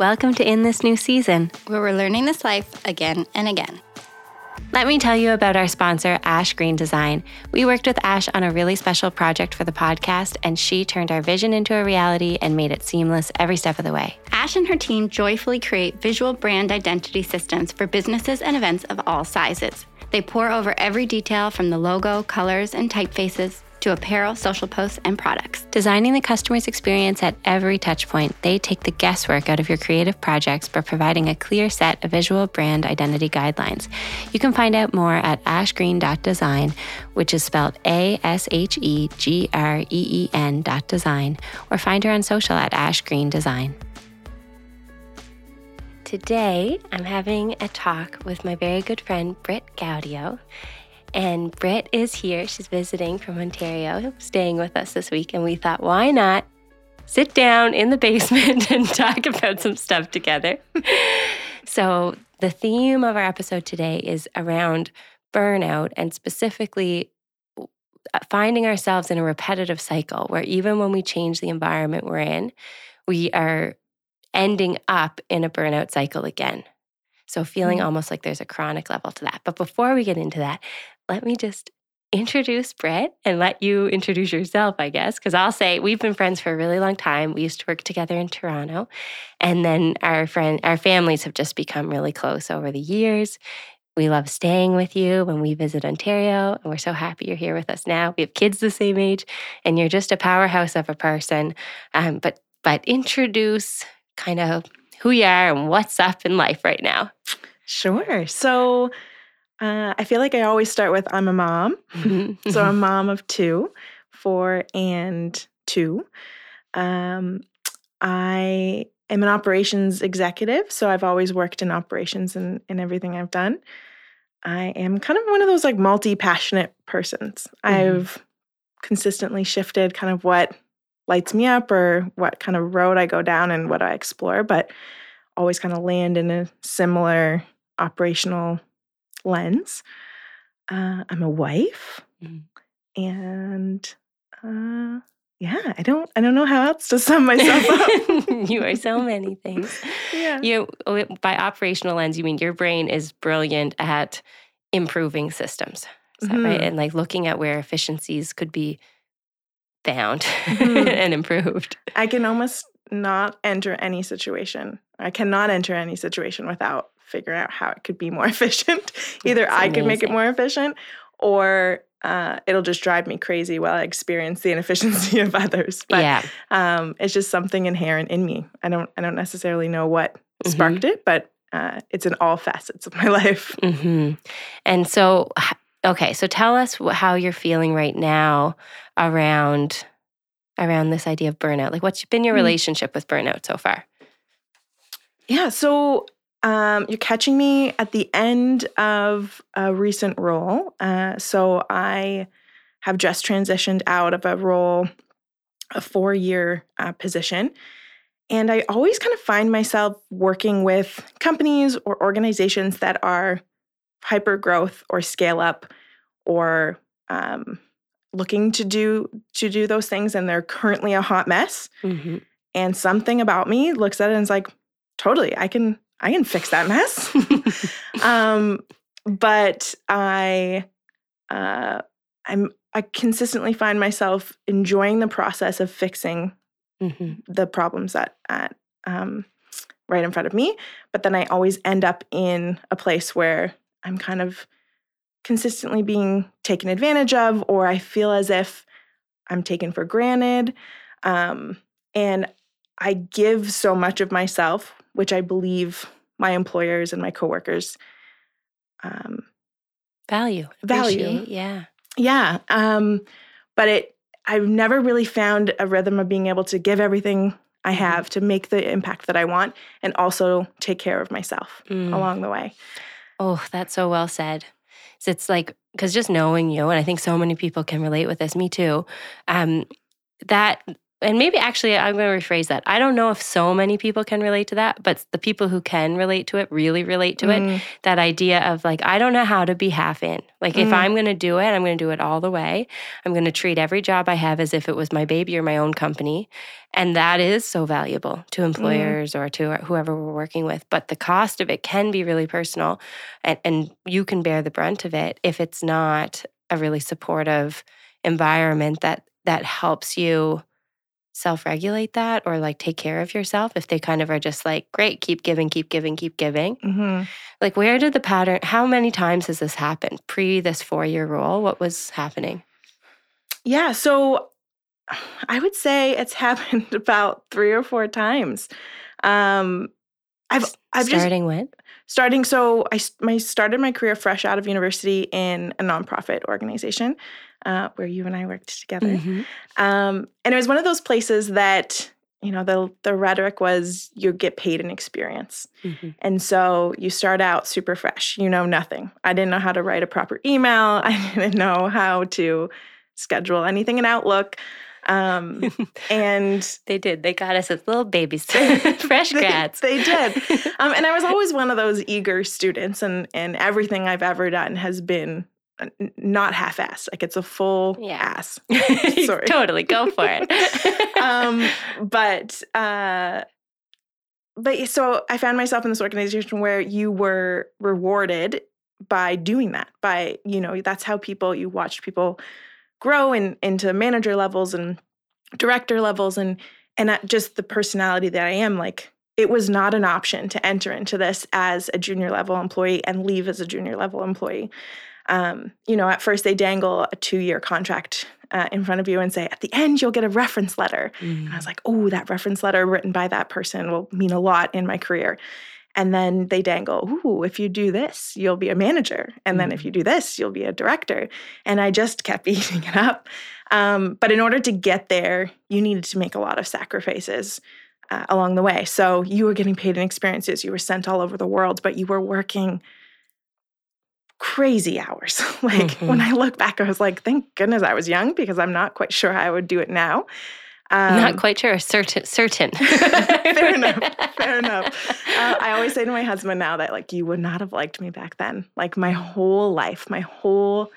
Welcome to In This New Season, where we're learning this life again and again. Let me tell you about our sponsor, Ash Green Design. We worked with Ash on a really special project for the podcast, and she turned our vision into a reality and made it seamless every step of the way. Ash and her team joyfully create visual brand identity systems for businesses and events of all sizes. They pour over every detail from the logo, colors, and typefaces to apparel, social posts, and products. Designing the customer's experience at every touchpoint, they take the guesswork out of your creative projects by providing a clear set of visual brand identity guidelines. You can find out more at ashgreen.design, which is spelled A S H E G R E E N dot design, or find her on social at ashgreendesign. Today, I'm having a talk with my very good friend Britt Gaudio. And Britt is here. She's visiting from Ontario, staying with us this week. And we thought, why not sit down in the basement and talk about some stuff together? so, the theme of our episode today is around burnout and specifically finding ourselves in a repetitive cycle where even when we change the environment we're in, we are ending up in a burnout cycle again. So, feeling mm-hmm. almost like there's a chronic level to that. But before we get into that, let me just introduce Britt and let you introduce yourself, I guess, because I'll say we've been friends for a really long time. We used to work together in Toronto, and then our friend, our families have just become really close over the years. We love staying with you when we visit Ontario, and we're so happy you're here with us now. We have kids the same age, and you're just a powerhouse of a person. Um, but but introduce kind of who you are and what's up in life right now. Sure. So uh, I feel like I always start with I'm a mom. so I'm a mom of two, four and two. Um, I am an operations executive, so I've always worked in operations and in, in everything I've done. I am kind of one of those like multi passionate persons. Mm-hmm. I've consistently shifted kind of what lights me up or what kind of road I go down and what I explore, but always kind of land in a similar operational lens. Uh, I'm a wife, mm. and uh, yeah, I don't, I don't know how else to sum myself up. you are so many things. Yeah. You by operational lens, you mean your brain is brilliant at improving systems, is mm-hmm. right? And like looking at where efficiencies could be found mm-hmm. and improved. I can almost not enter any situation. I cannot enter any situation without figure out how it could be more efficient. Either That's I could make it more efficient or uh, it'll just drive me crazy while I experience the inefficiency of others. But yeah. um, it's just something inherent in me. I don't I don't necessarily know what mm-hmm. sparked it, but uh, it's in all facets of my life. Mm-hmm. And so, okay, so tell us how you're feeling right now around around this idea of burnout. Like, what's been your mm. relationship with burnout so far? Yeah, so um, you're catching me at the end of a recent role. Uh, so I have just transitioned out of a role, a four year uh, position. And I always kind of find myself working with companies or organizations that are hyper growth or scale up or um, looking to do to do those things and they're currently a hot mess mm-hmm. and something about me looks at it and is like totally i can I can fix that mess. um, but I, uh, I'm, I consistently find myself enjoying the process of fixing mm-hmm. the problems at, at um, right in front of me. But then I always end up in a place where I'm kind of consistently being taken advantage of, or I feel as if I'm taken for granted. Um, and I give so much of myself which I believe my employers and my coworkers um, value. Value. Yeah. Yeah. Um, but it, I've never really found a rhythm of being able to give everything I mm-hmm. have to make the impact that I want and also take care of myself mm. along the way. Oh, that's so well said. So it's like, because just knowing you, and I think so many people can relate with this, me too, um, that and maybe actually I'm going to rephrase that. I don't know if so many people can relate to that, but the people who can relate to it really relate to Mm. it. That idea of like, I don't know how to be half in. Like, if Mm. I'm going to do it, I'm going to do it all the way. I'm going to treat every job I have as if it was my baby or my own company. And that is so valuable to employers or to whoever we're working with. But the cost of it can be really personal, and, and you can bear the brunt of it if it's not a really supportive environment that that helps you self-regulate that or like take care of yourself if they kind of are just like great keep giving keep giving keep giving Mhm. like where did the pattern how many times has this happened pre this four year rule what was happening Yeah. So I would say it's happened about three or four times. Um, I've I've just starting when starting. So I my started my career fresh out of university in a nonprofit organization uh, where you and I worked together. Mhm. Um, and it was one of those places that you know the the rhetoric was you get paid an experience. Mhm. And so you start out super fresh. You know nothing. I didn't know how to write a proper email. I didn't know how to schedule anything in Outlook. Um, and they did they got us as little babies fresh they, grads they did. Um, and I was always one of those eager students, and and everything I've ever done has been not half ass. Like it's a full Yeah. ass. Sorry. totally go for it um, but uh, but so I found myself in this organization where you were rewarded by doing that. By you know that's how people you watched people grow in, into manager levels and director levels and and just the personality that I am like it was not an option to enter into this as a junior level employee and leave as a junior level employee. Um, you know, at first they dangle a two year contract uh, in front of you and say, at the end, you'll get a reference letter. And I was like, oh, that reference letter written by that person will mean a lot in my career. And then they dangle, ooh, if you do this, you'll be a manager. And then if you do this, you'll be a director. And I just kept eating it up. Um, but in order to get there, you needed to make a lot of sacrifices uh, along the way. So you were getting paid in experiences, you were sent all over the world, but you were working crazy hours. like when I look back, I was like, thank goodness I was young because I'm not quite sure how I would do it now. Um, not quite sure certain certain fair enough. Fair enough. Uh, I always say to my husband now that like you would not have liked me back then. Like my whole life, my whole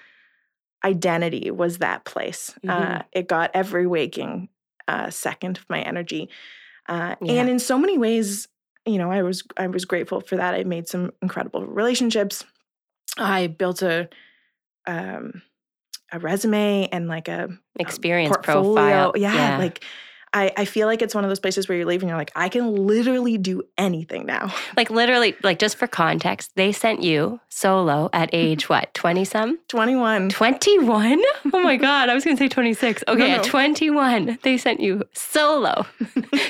identity was that place. Uh, Mhm. it got every waking uh, second of my energy, uh, Yeah. and in so many ways, you know, I was I was grateful for that. I made some incredible relationships. I built a um, a resume and like a experience portfolio. profile Yeah, like I, I feel like it's one of those places where you leave and you're like, I can literally do anything now. like literally like just for context they sent you solo at age what 20 some 21. 21 oh my god i was gonna say 26 okay No, at 21 they sent you solo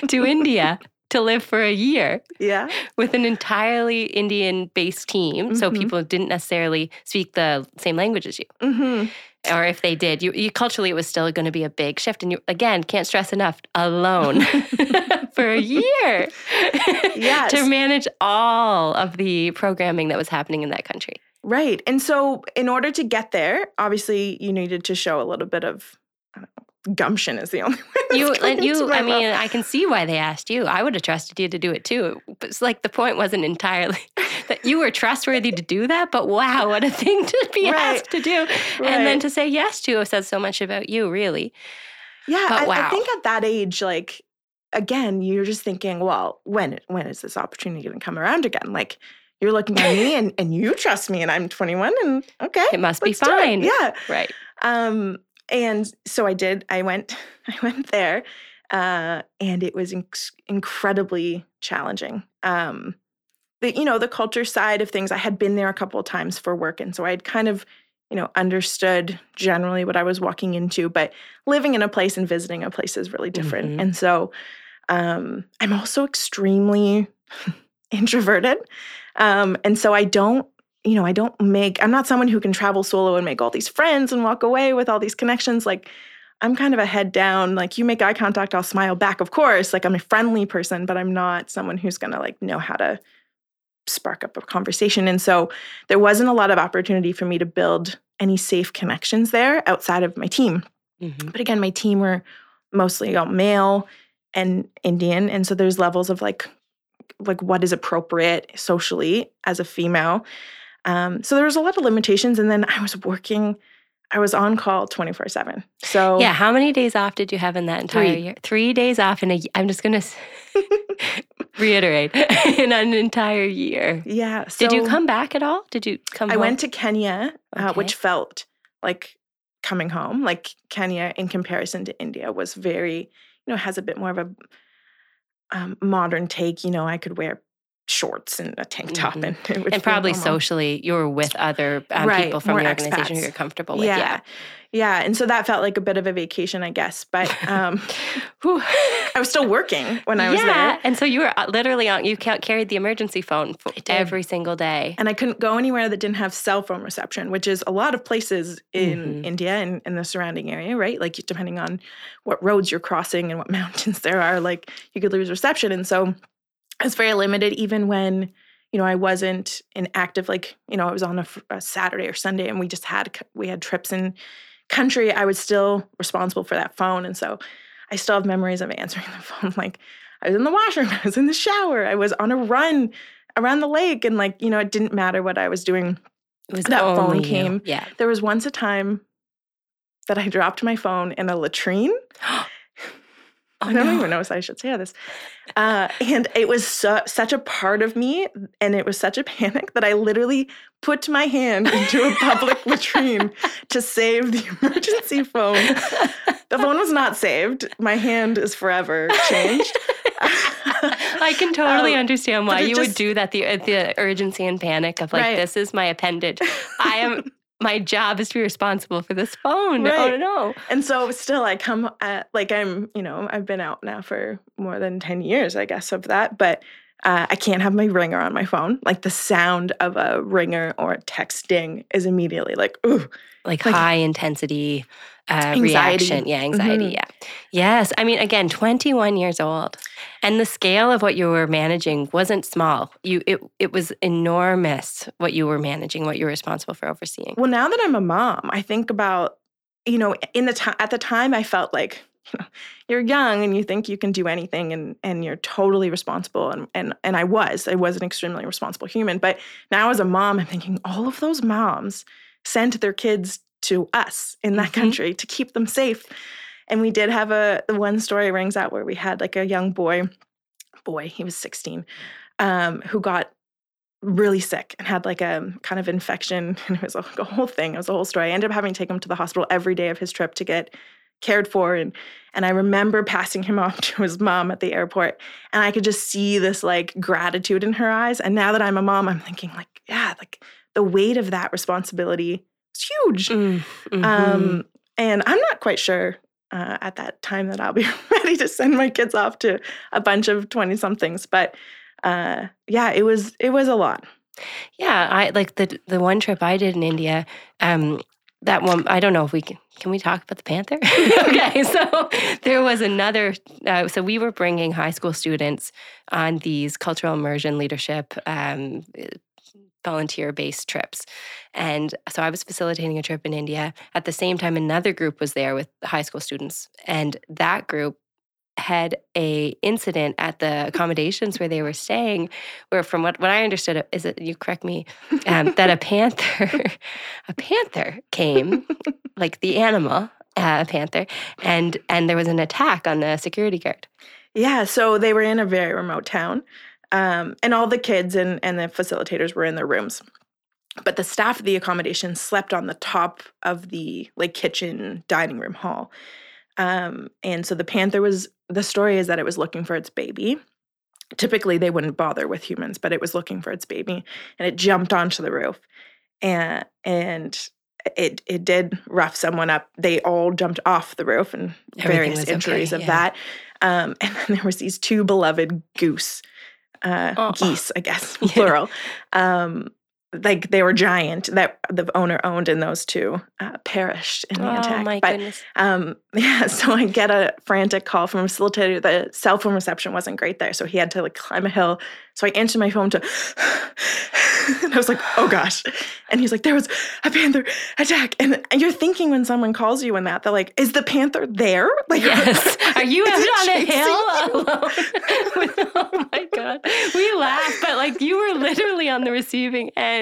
to india to live for a year Yeah. with an entirely indian based team so Mhm. people didn't necessarily speak the same language as you hmm or if they did you, you culturally it was still going to be a big shift and you again can't stress enough alone for a year Yes. to manage all of the programming that was happening in that country Right. And so, in order to get there, obviously, you needed to show a little bit of I don't know, gumption, is the only way. you and you i mouth. mean i can see why they asked you i would have trusted you to do it too but it's like the point wasn't entirely that you were trustworthy to do that but wow what a thing to be Right. asked to do and then to say yes to it says so much about you really Yeah, But I, I think at that age, like again, you're just thinking, well, when when is this opportunity going to come around again? Like you're looking at me and and you trust me, and I'm 21, and okay, it must be fine Yeah. right Um, and so I did. I went. I went there, uh, and it was inc- incredibly challenging. Um, the you know the culture side of things. I had been there a couple of times for work, and so I had kind of you know understood generally what I was walking into. But living in a place and visiting a place is really different. Mhm. And so um, I'm also extremely introverted, um, and so I don't you know, I don't make, I'm not someone who can travel solo and make all these friends and walk away with all these connections. Like, I'm kind of a head down, like, you make eye contact, I'll smile back, of course. Like, I'm a friendly person, but I'm not someone who's to, like, know how to spark up a conversation. And so there wasn't a lot of opportunity for me to build any safe connections there outside of my team. Mhm. But again, my team were mostly all male and Indian. And so there's levels of like like what is appropriate socially as a female. Um, so there was a lot of limitations. And then I was working, I was on call 24 7. So Yeah. How many days off did you have in that entire Three. year? Three days off in a. I'm just gonna reiterate in an entire year. yeah. Did you come back at all? Did you come? I home? went to Kenya, uh, which felt like coming home. Like Kenya, in comparison to India, was very, you know, has a bit more of a um, modern take. You know, I could wear shorts and a tank top, Mhm. and and probably normal. socially, you were with other um, Right, people from the organization who you're comfortable with. Yeah. Yeah. yeah, and so that felt like a bit of a vacation, I guess. But um, I was still working when I was yeah. there. And so you were uh, literally on. You carried the emergency phone for every single day. And I couldn't go anywhere that didn't have cell phone reception, which is a lot of places in Mhm. India and in the surrounding area, right? Like depending on what roads you're crossing and what mountains there are, like you could lose reception. And so it's very limited, even when you know I wasn't in active, like you know I was on a Saturday or Sunday, and we just had we had trips in country. I was still responsible for that phone, and so I still have memories of answering the phone. Like I was in the washroom, I was in the shower, I was on a run around the lake, and like you know it didn't matter what I was doing. Was that phone only you. came. Yeah. There was once a time that I dropped my phone in a latrine. Oh, Oh, I don't even know if I should say this. Uh, and it was su- such a part of me, and it was such a panic that I literally put my hand into a public latrine to save the emergency phone. The phone was not saved. My hand is forever changed. I can totally Um, understand why you would do that. The the urgency and panic of like, Right. this is my appendage. I am. My job is to be responsible for this phone. Right. Oh no! And so still I come at like I'm, you know, I've been out now for more than 10 years, I guess, of that. But uh, I can't have my ringer on my phone. Like the sound of a ringer or a texting is immediately like, ooh. Like, Like- high intensity uh, Anxiety. reaction. Yeah, anxiety. Mhm. Yeah. Yes. I mean, again, 21 years old, and the scale of what you were managing wasn't small. You it it was enormous. What you were managing, what you were responsible for overseeing. Well, now that I'm a mom, I think about, you know, in the time at the time I felt like, you know, you're young and you think you can do anything and and you're totally responsible and and and I was. I was an extremely responsible human. But now as a mom, I'm thinking all of those moms sent their kids to us in that Mhm. country to keep them safe. And we did have a the one story rings out where we had like a young boy, boy, he was 16, um, who got really sick and had like a kind of infection. And it was like a whole thing. It was a whole story. I ended up having to take him to the hospital every day of his trip to get cared for. And and i remember passing him off to his mom at the airport. And i could just see this like gratitude in her eyes. And now that i'm a mom i'm thinking like yeah like the weight of that responsibility is huge. Mm, mhm. um and i'm not quite sure uh, at that time that i'll be ready to send my kids off to a bunch of 20 somethings but uh yeah it was it was a lot Yeah, I like the the one trip I did in India. Um, that one I don't know if we can. Can we talk about the panther? okay, so there was another. Uh, so we were bringing high school students on these cultural immersion leadership. Um, volunteer based trips. And so i was facilitating a trip in india. At the same time another group was there with high school students and that group had a incident at the accommodations where they were staying where from what, what i understood is it you correct me um, that a panther a panther came like the animal uh, a panther and and there was an attack on the security guard. Yeah, so they were in a very remote town, um, and all the kids and, and the facilitators were in their rooms. But the staff of the accommodation slept on the top of the like kitchen dining room hall. Um, and so the panther was the story is that it was looking for its baby. Typically, they wouldn't bother with humans, but it was looking for its baby, and it jumped onto the roof, and and it it did rough someone up. They all jumped off the roof, and Everything various was okay, injuries of yeah. that. Um, and then there was these two beloved goose, uh, Oh. geese, I guess, Yeah. plural. Um, like they were giant that the owner owned and those two uh, perished in the attack. oh attack. my but goodness. um, yeah, so I get a frantic call from a facilitator. The cell phone reception wasn't great there, so he had to like climb a hill. So I answered my phone to, and I was like, "Oh gosh!" And he's like, "There was a panther attack," and you're thinking when someone calls you in that, they're like, "Is the panther there?" Like, Yes. Are you out on a hill alone? oh my god. We laugh, but like you were literally on the receiving end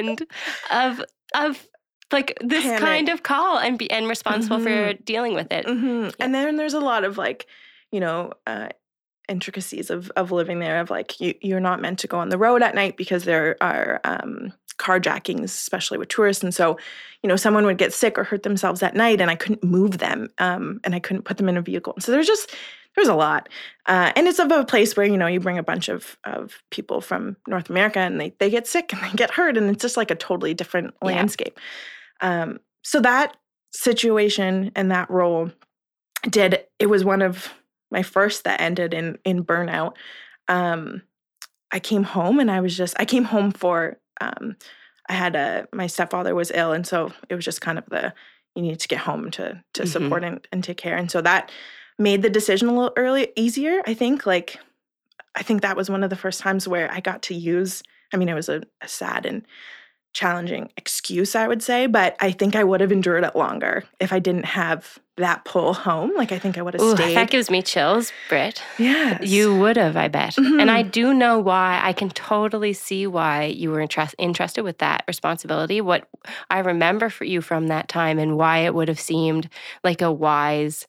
of of like this Panic. kind of call and be and responsible for dealing with it. hmm And then there's a lot of like, you know, uh, intricacies of of living there. Of like, you you're not meant to go on the road at night because there are um, carjackings, especially with tourists. And so, you know, someone would get sick or hurt themselves at night, and I couldn't move them, um, and I couldn't put them in a vehicle. So there's just there's a lot, uh, and it's of a place where you know you bring a bunch of of people from North America, and they they get sick and they get hurt, and it's just like a totally different Yeah. landscape. Um, so that situation and that role did it was one of my first that ended in in burnout um i came home and i was just i came home for um i had a my stepfather was ill and so it was just kind of the you need to get home to to Mhm. support and, and take care and so that made the decision a little early easier i think like i think that was one of the first times where i got to use i mean it was a, a sad and challenging excuse i would say but i think i would have endured it longer if i didn't have that pull home like i think i would have Ooh, stayed that gives me chills, Britt. yeah You would have, I bet. And Mhm. I do know why. I can totally see why you were interest, interested with that responsibility. What I remember for you from that time and why it would have seemed like a wise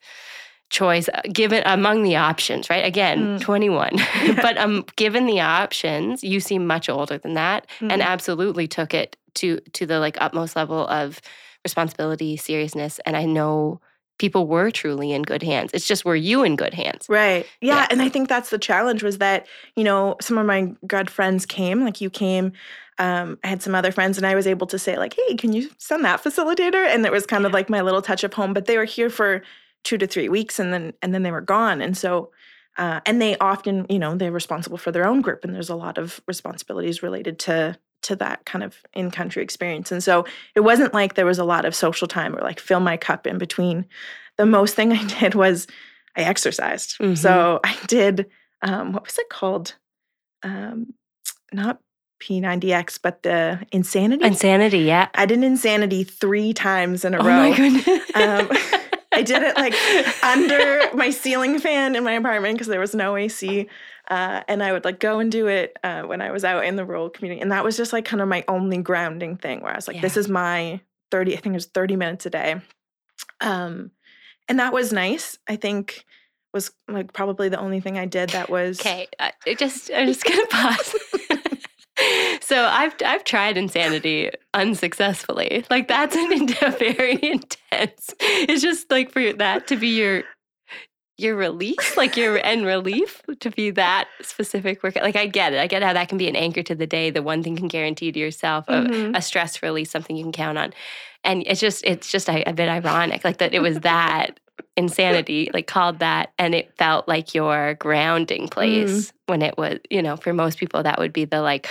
choice uh, given among the options, right? Again, Mm. 21. but um given the options, you seem much older than that and Mhm. absolutely took it to to the like utmost level of responsibility, seriousness, and I know people were truly in good hands. It's just were you in good hands? Right. Yeah, Yeah. And I think that's the challenge was that, you know, some of my good friends came, like you came. Um, I had some other friends and I was able to say, like, hey, can you send that facilitator? And it was kind of like my little touch of home, but they were here for two to three weeks and then and then they were gone. And so uh, and they often, you know, they're responsible for their own group and there's a lot of responsibilities related to to that kind of in-country experience. And so it wasn't like there was a lot of social time or like fill my cup in between. The most thing I did was I exercised. Mhm. So I did um what was it called? Um not P90X, but the insanity. Insanity, yeah. I did insanity three times in a Oh row. my goodness. Um, I did it like under my ceiling fan in my apartment because there was no AC. Uh, and I would like go and do it uh, when I was out in the rural community. And that was just like kind of my only grounding thing where I was like, this is my 30, I think it was 30 minutes a day. Um, and that was nice. I think was like probably the only thing I did that was Okay, uh, just I'm just gonna pause. so I've I've tried insanity unsuccessfully. Like that's an in- very intense. It's just like for that to be your your release, like your end relief to be that specific work. Like I get it. I get how that can be an anchor to the day. The one thing you can guarantee to yourself a, Mhm. a stress release, something you can count on. And it's just it's just a, a bit ironic, like that it was that insanity, like called that, and it felt like your grounding place when it was, you know, for most people that would be the like,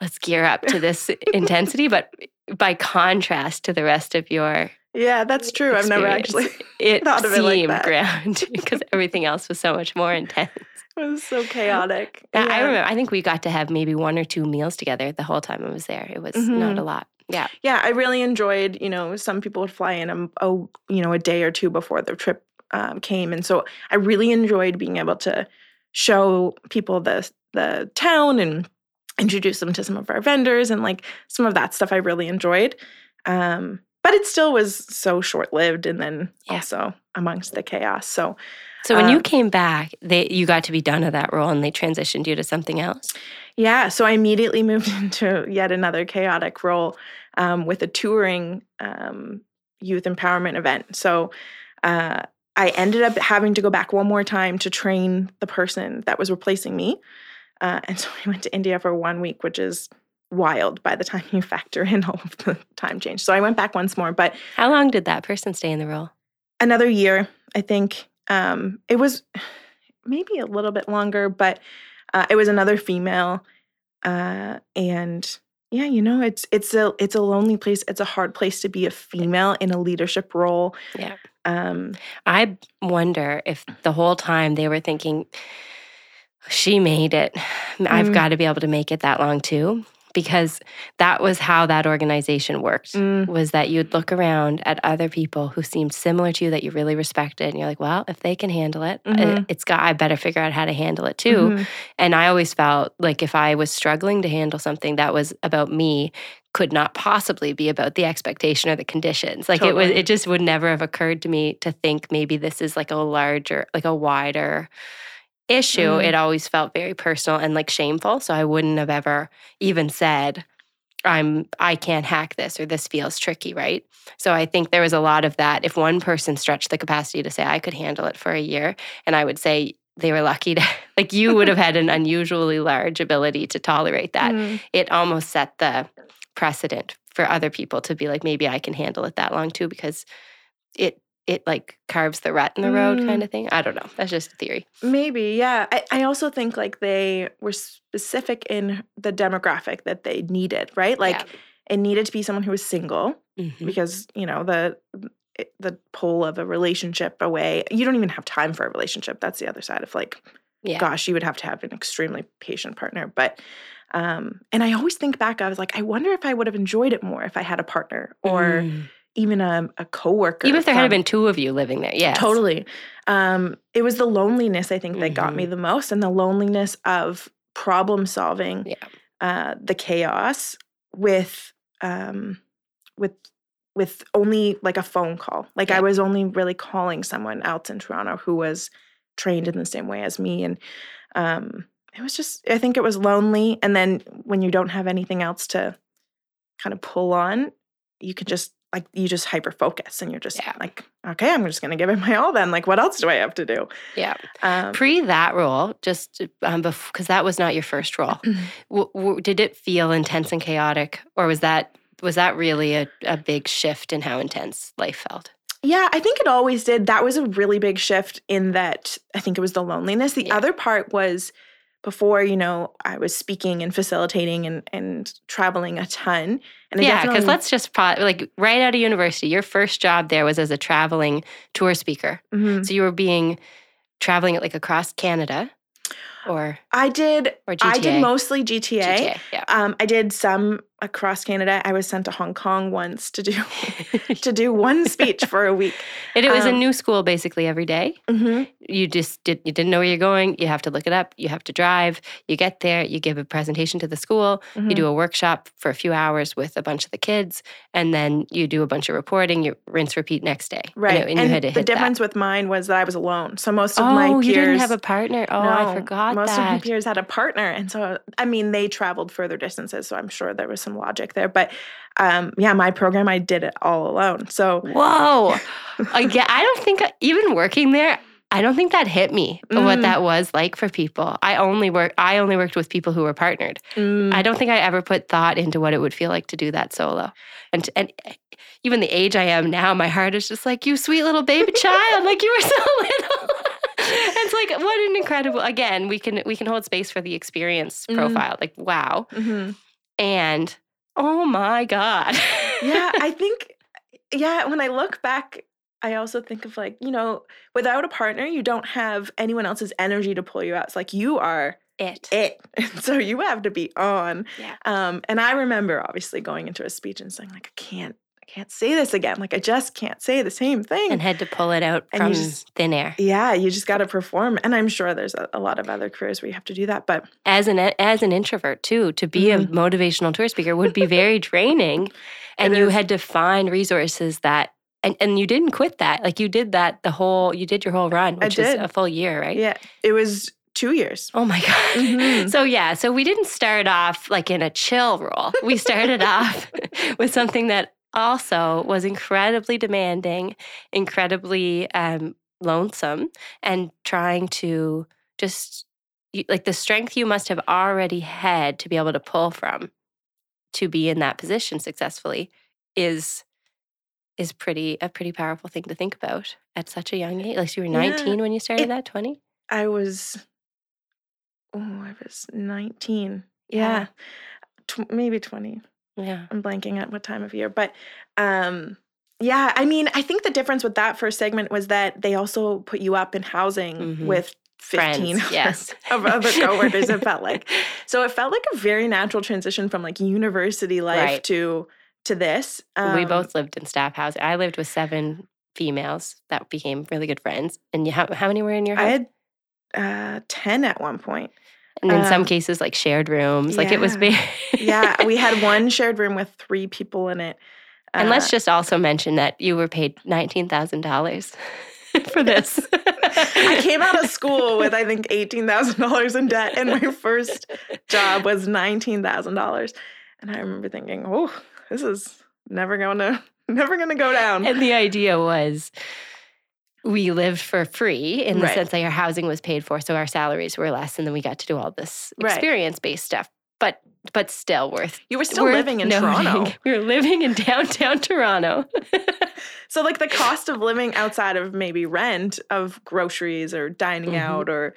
let's gear up to this intensity, but by contrast to the rest of your yeah, that's true. I've never actually it thought of it seemed like that. grounding because everything else was so much more intense. it was so chaotic. I- I remember. I think we got to have maybe one or two meals together the whole time I was there. It was not Mhm. a lot. Yeah. yeah, I really enjoyed. You know, some people would fly in a, a you know a day or two before their trip um, came, and so I really enjoyed being able to show people the the town and introduce them to some of our vendors and like some of that stuff. I really enjoyed, um, but it still was so short lived, and then Yeah. also amongst the chaos. So So when you Um, came back, they you got to be done of that role, and they transitioned you to something else. Yeah, so I immediately moved into yet another chaotic role um, with a touring um, youth empowerment event. So uh, I ended up having to go back one more time to train the person that was replacing me. Uh, and so I went to India for one week, which is wild by the time you factor in all of the time change. So I went back once more, but How long did that person stay in the role? another year, I think. Um, it was maybe a little bit longer, but uh, it was another female. Uh, and yeah, you know, it's it's a it's a lonely place. It's a hard place to be a female in a leadership role. Yeah. Um, I wonder if the whole time they were thinking, she made it. I've Mm. got to be able to make it that long too. Because that was how that organization worked. mm, Was that you'd look around at other people who seemed similar to you that you really respected, and you're like, "Well, if they can handle it, I- Mhm. it's got. I better figure out how to handle it too." mhm. And I always felt like if I was struggling to handle something that was about me, could not possibly be about the expectation or the conditions. Like it was it just would never have occurred to me to think maybe this is like a larger, like a wider issue. Mm. It always felt very personal and like shameful. So I wouldn't have ever even said, I'm I can't hack this or this feels tricky, right? So I think there was a lot of that. If one person stretched the capacity to say I could handle it for a year, and I would say they were lucky to like you would have had an unusually large ability to tolerate that. Mm. It almost set the precedent for other people to be like, maybe I can handle it that long too, because it it like carves the rut in the road Mm. kind of thing. I don't know. That's just a theory. Maybe, yeah. I, I also think like they were specific in the demographic that they needed, right? Like Yeah. it needed to be someone who was single Mhm. because, you know, the the pull of a relationship away. You don't even have time for a relationship. That's the other side of like, Yeah. gosh, you would have to have an extremely patient partner. But um, and I always think back, I was like, I wonder if I would have enjoyed it more if I had a partner or Mm. Even a, a coworker. even if there had been two of you living there, yeah, Totally. Um, it was the loneliness I think that got Mm-hmm. me the most, and the loneliness of problem solving Yeah. uh, the chaos with um, with with only like a phone call. Like I was only really calling someone else in Toronto who was trained in the same way as me, and um, it was just I think it was lonely. And then when you don't have anything else to kind of pull on, you can just like you just hyper focus and you're just Yeah. like, okay, I'm just gonna give it my all then. Like, what else do I have to do? Yeah. Um, Pre that role, just um, because that was not your first role, w- w- did it feel intense and chaotic, or was that was that really a, a big shift in how intense life felt? yeah, I think it always did. That was a really big shift in that I think it was the loneliness. The Yeah. other part was before, you know, I was speaking and facilitating and and traveling a ton. And I yeah, because let's just pro- like right out of university, your first job there was as a traveling tour speaker. Mhm. So you were being traveling like across Canada, or I did or I did mostly GTA. GTA, yeah. Um, I did some across Canada. I was sent to Hong Kong once to do to do one speech for a week. and it was a um, new school basically every day. Mhm. You just did you didn't know where you're going. You have to look it up. You have to drive. You get there. You give a presentation to the school. You Mhm. do a workshop for a few hours with a bunch of the kids, and then you do a bunch of reporting. You rinse, repeat next day. And Right. And, you had to the hit that. difference with mine was that I was alone. So most of oh, my peers you didn't have a partner. Oh, I forgot most of my peers had a partner, and so I mean they traveled further distances, so I'm sure there was some logic there. But um, yeah, my program I did it all alone. So Whoa. Again, I don't think even working there, I don't think that hit me what Mm. that was like for people. I only work I only worked with people who were partnered. mm, I don't think I ever put thought into what it would feel like to do that solo. And and even the age I am now, my heart is just like you sweet little baby child, like you were so little. it's like what an incredible again, we can we can hold space for the experience Mm. profile. Like wow. mhm. And oh my god. yeah, I think yeah. When I look back, I also think of like you know, without a partner, you don't have anyone else's energy to pull you out. It's like you are it. it, so you have to be on. Yeah. Um, and I remember obviously going into a speech and saying like, I can't, can't say this again. Like I just can't say the same thing. and had to pull it out And from just- thin air. yeah, you just got to perform. And I'm sure there's a, a lot of other careers where you have to do that. But As an as an introvert too, to be Mhm. a motivational tour speaker would be very draining, and It you is. had to find resources that. And, and you didn't quit that. Like you did that the whole, you did your whole run, which is a full year, right? yeah, it was two years. Oh my God. Mhm. So, yeah, so we didn't start off like in a chill role. We started off with something that also was incredibly demanding, incredibly um, lonesome, and trying to just like the strength you must have already had to be able to pull from to be in that position successfully is is pretty a pretty powerful thing to think about at such a young age. Like you were Yeah. 19 when you started It- that, 20? I was, oh, I was 19. Yeah. Yeah. tw- maybe 20. Yeah. I'm blanking at what time of year, but um, yeah, I mean, I think the difference with that first segment was that they also put you up in housing Mhm. with 15 Friends, yes. of other coworkers. It felt like so. It felt like a very natural transition from like university life Right. to to this. we Um, both lived in staff housing. I lived with seven females that became really good friends. And you, how, how many were in your house? I had uh, ten at one point. And in some um, cases, like shared rooms. Like it was yeah. big. Yeah, we had one shared room with three people in it. And let's Uh, just also mention that you were paid nineteen thousand dollars for this. I came out of school with I think eighteen thousand dollars in debt, and my first job was nineteen thousand dollars. And I remember thinking, "Oh, this is never going to, never going to go down." and the idea was we lived for free in the Right. sense that our housing was paid for, so our salaries were less, and then we got to do all this experience based stuff. But but still worth. you were still living in noting. Toronto, We were living in downtown Toronto. so like the cost of living outside of maybe rent of groceries or dining Mhm. out or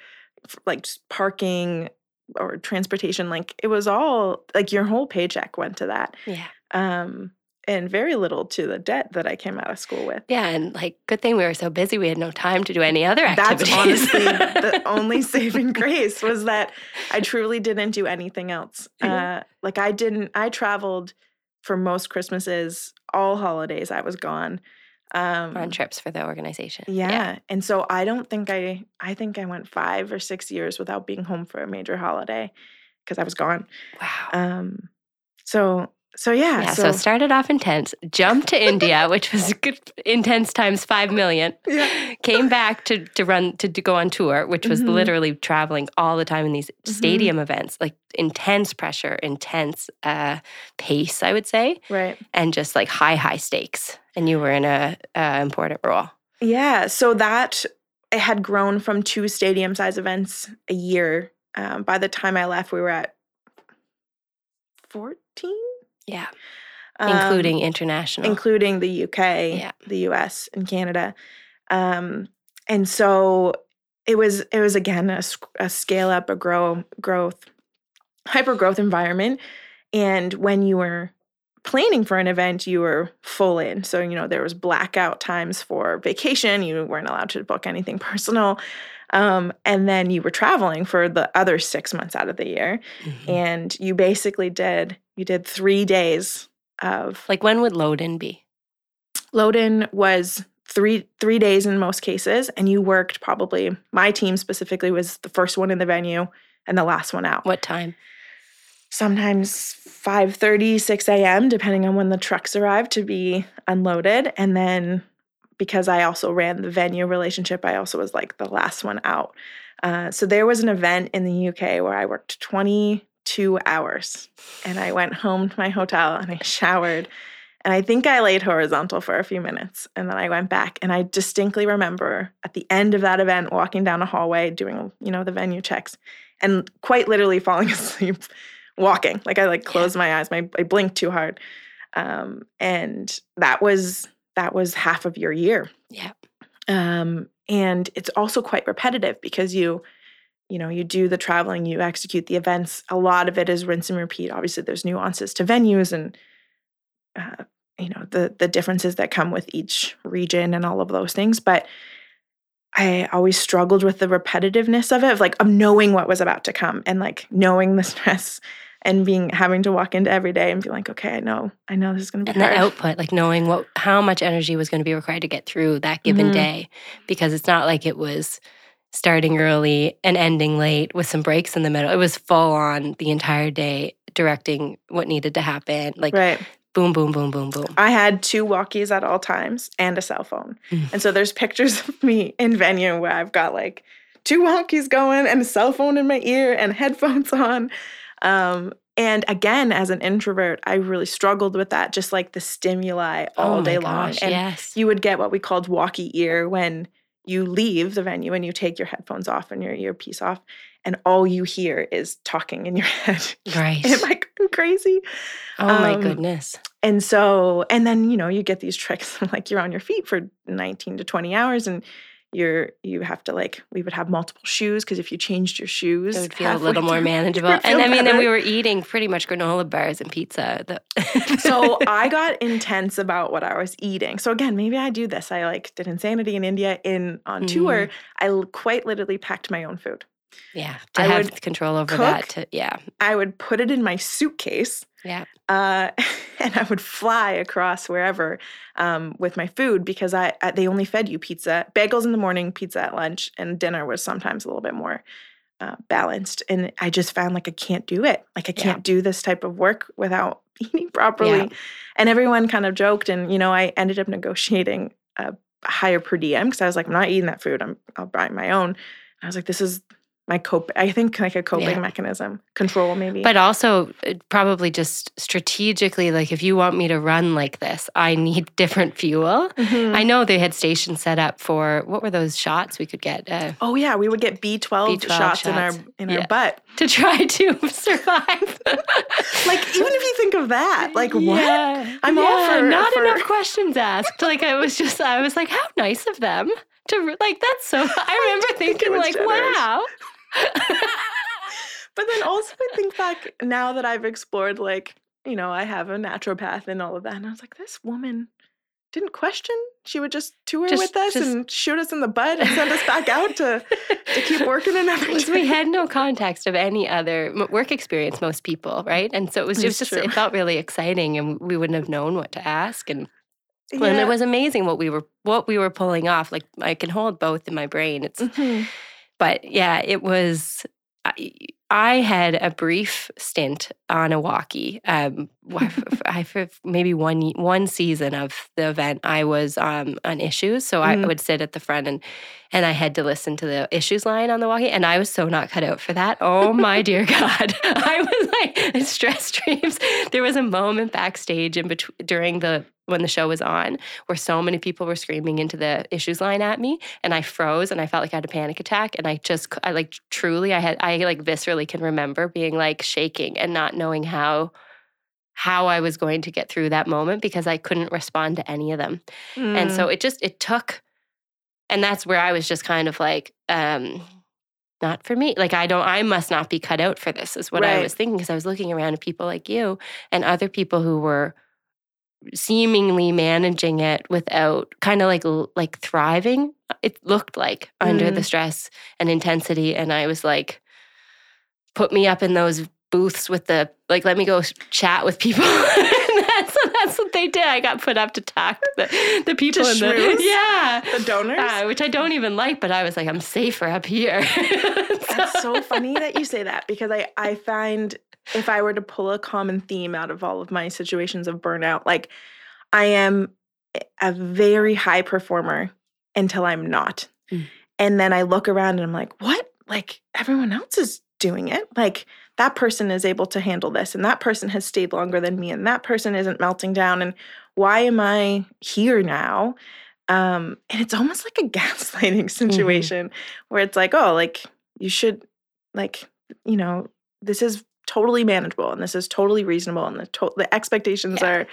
like just parking or transportation, like it was all like your whole paycheck went to that, yeah. um, and very little to the debt that I came out of school with. Yeah, and like good thing we were so busy we had no time to do any other activities. That's honestly the only saving grace was that I truly didn't do anything else. Yeah. Uh, like I didn't. I traveled for most Christmases, all holidays. I was gone. Um, on trips for the organization. yeah. and so I don't think I. I think I went five or six years without being home for a major holiday because I was gone. Wow. Um, so so yeah. yeah, so, it started off intense, jumped to India, which was good, intense times 5 million. yeah. Came back to, to run, to, to go on tour, which was Mhm. literally traveling all the time in these Mhm. stadium events, like intense pressure, intense uh, pace, I would say, Right. and just like high, high stakes. And you were in a, a important role. Yeah, so that it had grown from two stadium size events a year. Um, by the time I left, we were at 14, Yeah. Um, Including international. including the UK, Yeah. the US, and Canada. Um, and so it was it was again a, a scale up, a grow growth, hyper growth environment. And when you were planning for an event, you were full in. So you know there was blackout times for vacation. You weren't allowed to book anything personal. Um, and then you were traveling for the other six months out of the year, Mhm. and you basically did you did three days of like when would load-in be? load in was three three days in most cases and you worked probably my team specifically was the first one in the venue and the last one out What time? sometimes 5.30 6 a.m depending on when the trucks arrive to be unloaded and then because i also ran the venue relationship i also was like the last one out uh, so there was an event in the uk where i worked 22 hours and i went home to my hotel and i showered and i think i laid horizontal for a few minutes and then i went back and i distinctly remember at the end of that event walking down a hallway doing you know the venue checks and quite literally falling asleep walking. Like I like Yeah. closed my eyes, my I blinked too hard. Um, and that was that was half of your year. Yeah. Um, and it's also quite repetitive because you, you know, you do the traveling, you execute the events. A lot of it is rinse and repeat. Obviously, there's nuances to venues and uh, you know the the differences that come with each region and all of those things. But I always struggled with the repetitiveness of it, of like of knowing what was about to come and like knowing the stress and being having to walk into every day and be like, okay, I know, I know this is gonna be and the output like knowing what how much energy was going to be required to get through that given Mhm. day because it's not like it was starting early and ending late with some breaks in the middle it was full on the entire day directing what needed to happen like right. boom boom boom boom boom I had two walkies at all times and a cell phone. Mm. And so there's pictures of me in venue where I've got like two walkies going and a cell phone in my ear and headphones on. Um, and again, as an introvert, I really struggled with that, just like the stimuli all oh day long. gosh, And yes you would get what we called walkie ear when you leave the venue and you take your headphones off and your earpiece off, and all you hear is talking in your head. right Am I going crazy? oh my um, goodness And so, and then, you know, you get these tricks like you're on your feet for 19 to 20 hours and you're you have to like we would have multiple shoes because if you changed your shoes It would feel a little more through, manageable. And I mean, then better. we were eating pretty much granola bars and pizza. So I got intense about what I was eating. So again, maybe I do this. I like did insanity in India in on Mm-hmm. tour. I quite literally packed my own food. Yeah, to I have control over that. To, yeah, I would put it in my suitcase. Yeah. Uh, and I would fly across wherever um, with my food because I, I they only fed you pizza, bagels in the morning, pizza at lunch, and dinner was sometimes a little bit more uh, balanced. And I just found like I can't do it. Like I can't do this type of work without eating properly. Yeah. And everyone kind of joked, and you know, I ended up negotiating a higher per diem because I was like, I'm not eating that food. I'm I'll buy my own. I was like, this is my cope. I think like a coping Yeah. mechanism, control maybe. but also uh, probably just strategically, like if you want me to run like this, I need different fuel. Mhm. I know they had stations set up for what were those shots we could get uh, Oh yeah, we would get B twelve B12 shots, in our in Yeah. our butt. to try to survive. Like even if you think of that, like what? I'm all for- not for- enough questions asked. Like I was just, I was like, how nice of them to like. That's so. I remember thinking like, generous. wow. But then also I think back now that I've explored like, you know, I have a naturopath and all of that. And I was like, this woman didn't question. She would just tour Just- with us just- and shoot us in the butt and send us back out to to keep working another was day. we had no context of any other work experience most people right and so it was, It's just it felt really exciting and we wouldn't have known what to ask and Yeah. it was amazing what we were what we were pulling off like i can hold both in my brain it's Mhm. But yeah it was I, I had a brief stint on a walkie. Um, I for maybe one one season of the event, I was um, on issues, so I Mhm. would sit at the front and and I had to listen to the issues line on the walkie, and I was so not cut out for that. Oh my dear God, I was like stress dreams. There was a moment backstage in between during the when the show was on where so many people were screaming into the issues line at me and I froze and I felt like I had a panic attack and I just I like truly I had I like viscerally can remember being like shaking and not knowing how how I was going to get through that moment because I couldn't respond to any of them. And Mm. so it just it took and that's where I was just kind of like um not for me. Like I don't I must not be cut out for this is what I was thinking because I was looking around at people like you and other people who were seemingly managing it without kind of like like thriving it looked like under the Mm. stress and intensity and i was like put me up in those booths with the like let me go chat with people that's, what they did i got put up to talk to the, the people in the schmooze? yeah the donors. uh, which i don't even like but i was like i'm safer up here That's so funny that you say that because I I find if I were to pull a common theme out of all of my situations of burnout, like I am a very high performer until I'm not. Mm. And then I look around and I'm like, what? Like everyone else is doing it. Like that person is able to handle this and that person has stayed longer than me and that person isn't melting down and why am I here now? Um and it's almost like a gaslighting situation where it's like, oh, like you should like, you know, this is totally manageable and this is totally reasonable and the to- the expectations Yeah. are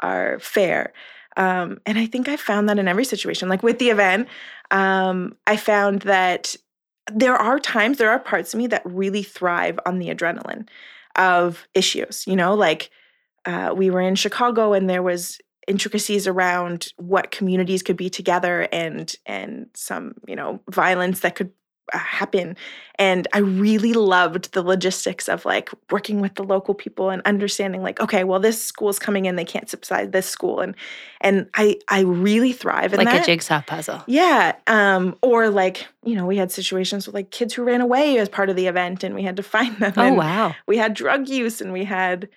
are fair. Um, and I think I found that in every situation. Like with the event, um, I found that there are times, there are parts of me that really thrive on the adrenaline of issues. You know, like uh, we were in Chicago and there was intricacies around what communities could be together and and some you know violence that could happen and i really loved the logistics of like working with the local people and understanding like okay well this school's coming in they can't subside this school and and i i really thrive in like that a jigsaw puzzle yeah. Um, or like, you know, we had situations with like kids who ran away as part of the event and we had to find them. oh wow We had drug use and we had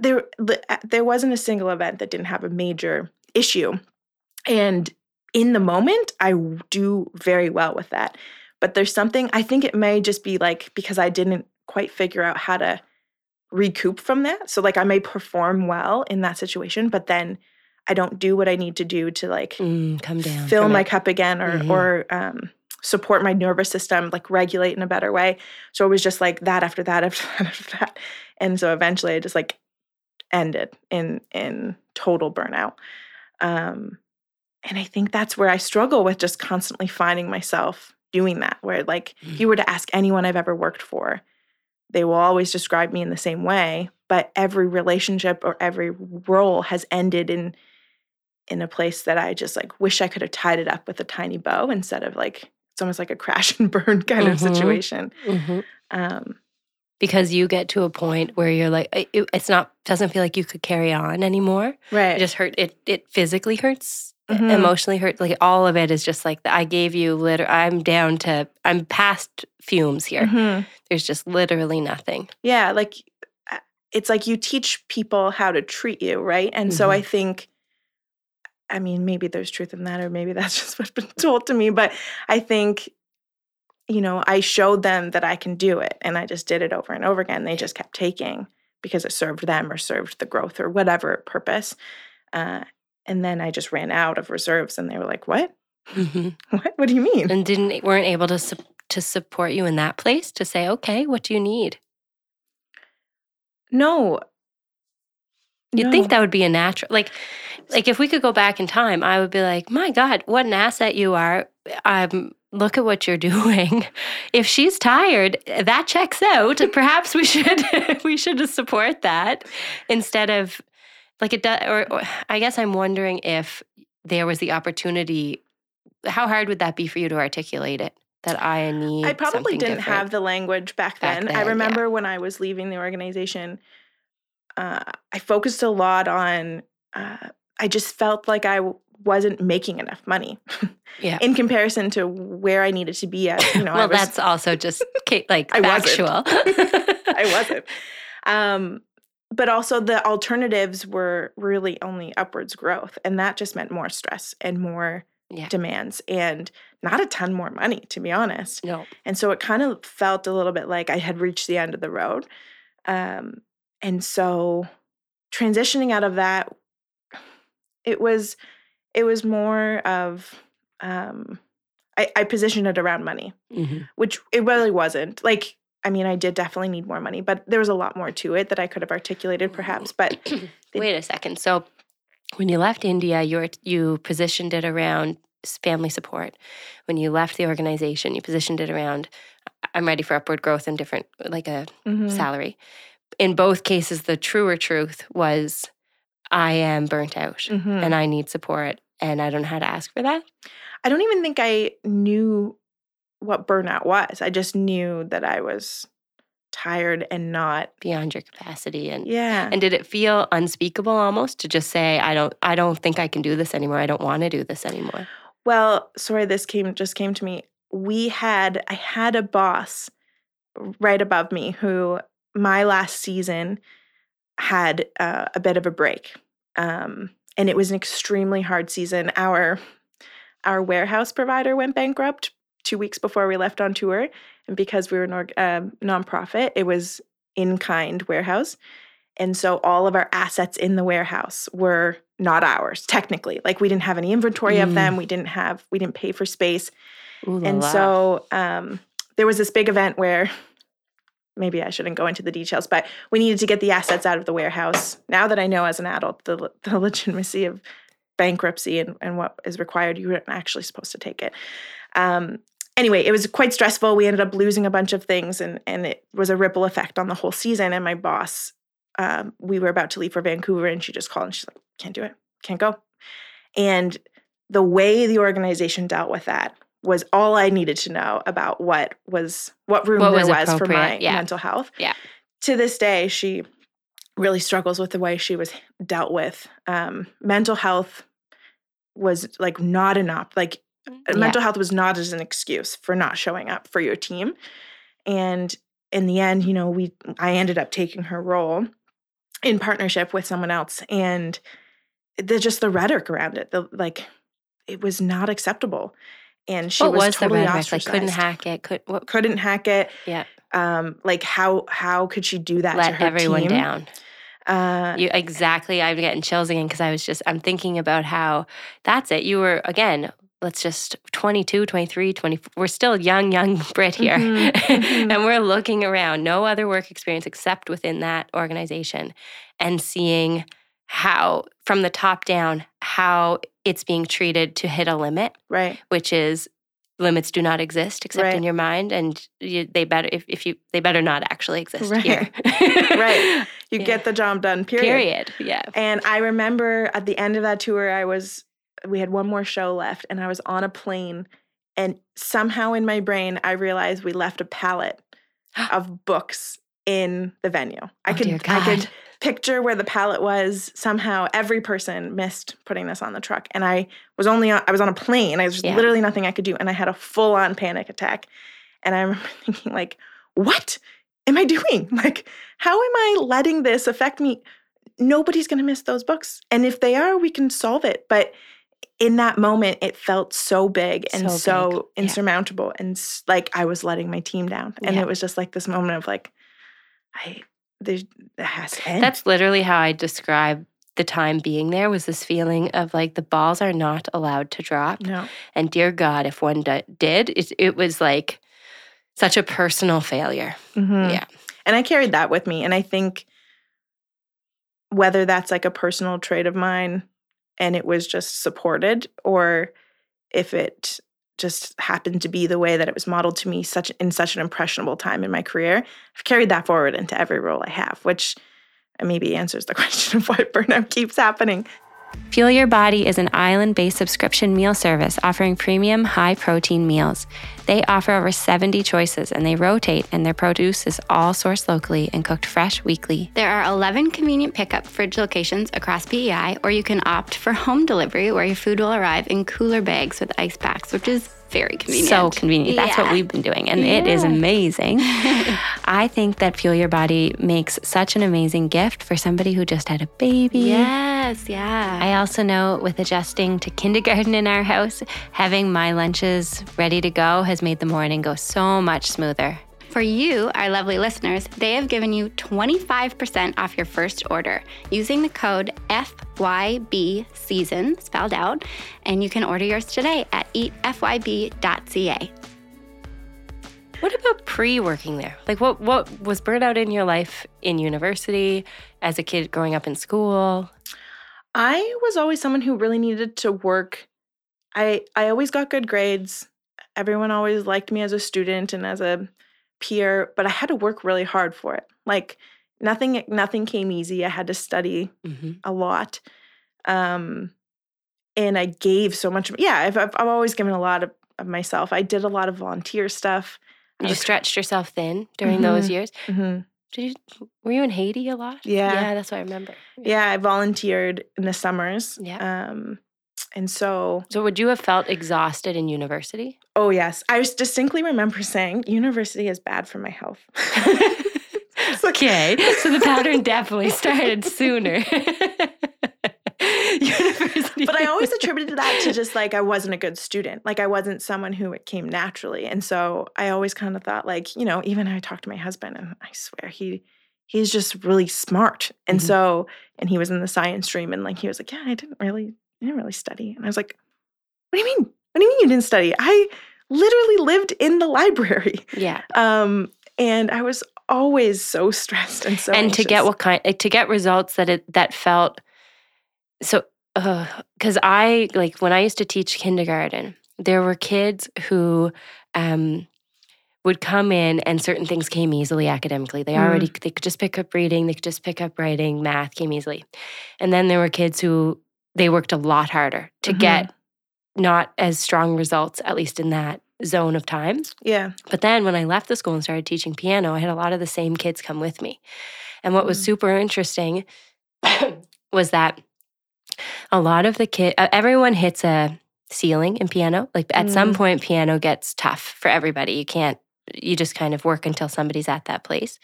there uh, there wasn't a single event that didn't have a major issue. And in the moment, I do very well with that. But there's something I think it may just be like because I didn't quite figure out how to recoup from that. So like I may perform well in that situation, but then I don't do what I need to do to like Mm, come down fill from my it. cup again or Mhm. or um, support my nervous system, like regulate in a better way. So it was just like that after that after that after that, and so eventually I just like ended in in total burnout. Um, and I think that's where I struggle with just constantly finding myself doing that. Where, like, if Mm. you were to ask anyone I've ever worked for, they will always describe me in the same way. But every relationship or every role has ended in in a place that I just like wish I could have tied it up with a tiny bow instead of like it's almost like a crash and burn kind of Mhm. situation. Mhm. Um, Because you get to a point where you're like, it- it's not, doesn't feel like you could carry on anymore. right. It just hurt. It it physically hurts. Mhm. Emotionally hurt. Like all of it is just like I gave you. Liter- I'm down to. I'm past fumes here. Mhm. There's just literally nothing. Yeah, like uh, it's like you teach people how to treat you, right? And so I think, I mean, maybe there's truth in that, or maybe that's just what's been told to me, but I think, you know, I showed them that I can do it and I just did it over and over again. They just kept taking because it served them or served the growth or whatever purpose. Uh, and then I just ran out of reserves and they were like, what? Mhm. What? What do you mean? And didn't weren't able to sup- to support you in that place to say, okay, what do you need? No. You'd think that would be a natural like like if we could go back in time, I would be like, my God, what an asset you are. Um, look at what you're doing. If she's tired, that checks out. Perhaps we should we should support that instead of like it does. Or, or I guess I'm wondering if there was the opportunity. How hard would that be for you to articulate it? That I need. I probably didn't different? have the language back Back then. then, I yeah. remember when I was leaving the organization, uh, I focused a lot on. Uh, I just felt like I w- wasn't making enough money Yeah. in comparison to where I needed to be at. You know, I well, was, that's also just like I wasn't. factual. I wasn't. Um, but also the alternatives were really only upwards growth, and that just meant more stress and more Yeah. demands and not a ton more money, to be honest. No. And so it kind of felt a little bit like I had reached the end of the road. Um, and so transitioning out of that, it was it was more of um, I, I positioned it around money, hmm which it really wasn't. Like, I mean, I did definitely need more money, but there was a lot more to it that I could have articulated perhaps. But They- Wait a second. So when you left India, you were, you positioned it around family support. When you left the organization, you positioned it around I'm ready for upward growth and different like a Mhm. salary. In both cases, the truer truth was I am burnt out Mhm. and I need support and I don't know how to ask for that. I don't even think I knew what burnout was. I just knew that I was tired and not. beyond your capacity and Yeah. and did it feel unspeakable almost to just say I don't I don't think I can do this anymore. I don't want to do this anymore. Well, sorry, this came just came to me. We had I had a boss right above me who my last season had uh, a bit of a break, um, and it was an extremely hard season. Our our warehouse provider went bankrupt two weeks before we left on tour, and because we were an org- um, nonprofit, it was in kind warehouse. And so all of our assets in the warehouse were not ours, technically. Like we didn't have any inventory of Mm. them. We didn't have, we didn't pay for space. Ooh and la. so um, there was this big event where maybe I shouldn't go into the details, but we needed to get the assets out of the warehouse. Now that I know as an adult the, the legitimacy of bankruptcy and, and what is required, you weren't actually supposed to take it. Um, anyway, it was quite stressful. We ended up losing a bunch of things, and and it was a ripple effect on the whole season. And my boss, um, we were about to leave for Vancouver, and she just called and she's like, "Can't do it, can't go." And the way the organization dealt with that was all I needed to know about what was what room What there was was, for my yeah. mental health. Yeah. To this day, she really struggles with the way she was dealt with. Um, mental health was like not enough. Like Yeah. mental health was not as an excuse for not showing up for your team. And in the end, you know, we I ended up taking her role in partnership with someone else and the just the rhetoric around it, the like it was not acceptable. And she what was, was, totally the rhetoric? Like couldn't hack it. Could what, couldn't hack it. Yeah. Um, like how how could she do that to let her everyone team? down. Uh, You exactly. I'm getting chills again because I was just I'm thinking about how that's it. You were again. Let's just 22, 23, 24. We're still young, young Britt here. Mhm, mhm. and we're looking around, no other work experience except within that organization and seeing how from the top down how it's being treated to hit a limit, Right. which is limits do not exist except Right. in your mind, and you, they better if, if you they better not actually exist Right. here. Right. You Yeah. get the job done, period. Period. Yeah. And I remember at the end of that tour, I was, we had one more show left, and I was on a plane. And somehow in my brain, I realized we left a pallet of books in the venue. I Oh, could, dear I could picture where the pallet was. Somehow, every person missed putting this on the truck, and I was only on, I was on a plane. I was just Yeah. literally nothing I could do, and I had a full on panic attack. And I remember thinking, like, what am I doing? Like, how am I letting this affect me? Nobody's going to miss those books, and if they are, we can solve it. But in that moment, it felt so big and So so, big, yeah. insurmountable, and like I was letting my team down, and Yeah. it was just like this moment of like, I there's it has to end. That's literally how I describe the time being there was this feeling of like the balls are not allowed to drop. no, And dear God, if one d- did, it, it was like such a personal failure. Mhm. Yeah. and I carried that with me, and I think whether that's like a personal trait of mine, and it was just supported, or if it just happened to be the way that it was modeled to me such in such an impressionable time in my career i've carried that forward into every role i have which uh, maybe answers the question of why burnout keeps happening Fuel Your Body is an island based subscription meal service offering premium, high protein meals. They offer over 70 choices and they rotate, and their produce is all sourced locally and cooked fresh weekly. There are 11 convenient pickup fridge locations across PEI, or you can opt for home delivery where your food will arrive in cooler bags with ice packs, which is very convenient. So convenient. That's what we've been doing, and it is amazing. I think that Fuel Your Body makes such an amazing gift for somebody who just had a baby. Yes, yeah. I also know with adjusting to kindergarten in our house, having my lunches ready to go has made the morning go so much smoother. For you, our lovely listeners, they have given you 25% off your first order using the code FYB season spelled out, and you can order yours today at eatfyb.ca. What about pre-working there? Like what what was burnout in your life in university, as a kid growing up in school? I was always someone who really needed to work. I I always got good grades. Everyone always liked me as a student and as a peer, but I had to work really hard for it. Like nothing nothing came easy. I had to study Mm-hmm. a lot. Um and I gave so much. Yeah, I've I've, I've always given a lot of, of myself. I did a lot of volunteer stuff. I You was- stretched yourself thin during those Mhm. years. Mhm. Did you, were you in Haiti a lot? Yeah. yeah, that's what I remember. Yeah, I volunteered in the summers. Yeah. Um and so So would you have felt exhausted in university? Oh yes, I distinctly remember saying university is bad for my health. okay, so the pattern definitely started sooner. university. but I always attributed that to just like I wasn't a good student. Like I wasn't someone who it came naturally. And so I always kind of thought like, you know, even I talked to my husband and I swear he he's just really smart. And Mhm. so and he was in the science stream and like he was like, "Yeah, I didn't really I didn't really study." And I was like, "What do you mean? What do you mean you didn't study? I literally lived in the library." yeah, Um and I was always so stressed and so and to get what kind eh, to get results that it that felt so because I like when I used to teach kindergarten, there were kids who um, would come in and certain things came easily academically. They Mm. already they could just pick up reading, they could just pick up writing, math came easily, and then there were kids who they worked a lot harder to Mhm. get not as strong results, at least in that zone of time. Yeah. But then when I left the school and started teaching piano, I had a lot of the same kids come with me. And what was Mm. super interesting was that a lot of the kid, uh, everyone hits a ceiling in piano. Like at some Mm. point, piano gets tough for everybody. You can't, you just kind of work until somebody's at that place.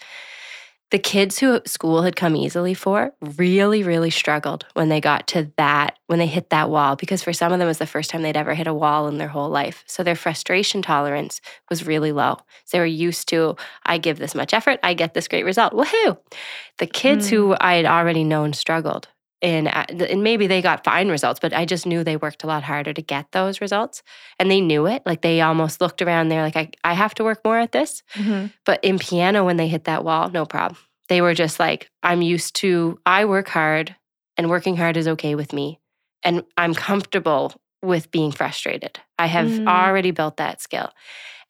The kids who school had come easily for really, really struggled when they got to that, when they hit that wall, because for some of them it was the first time they'd ever hit a wall in their whole life. So their frustration tolerance was really low. So they were used to, I give this much effort, I get this great result. Woohoo! The kids Mm. who I had already known struggled. And, and maybe they got fine results, but I just knew they worked a lot harder to get those results. And they knew it. Like they almost looked around there like, I, I have to work more at this. Mhm. But in piano, when they hit that wall, no problem. They were just like, I'm used to, I work hard and working hard is okay with me. And I'm comfortable with being frustrated. I have Mm. already built that skill.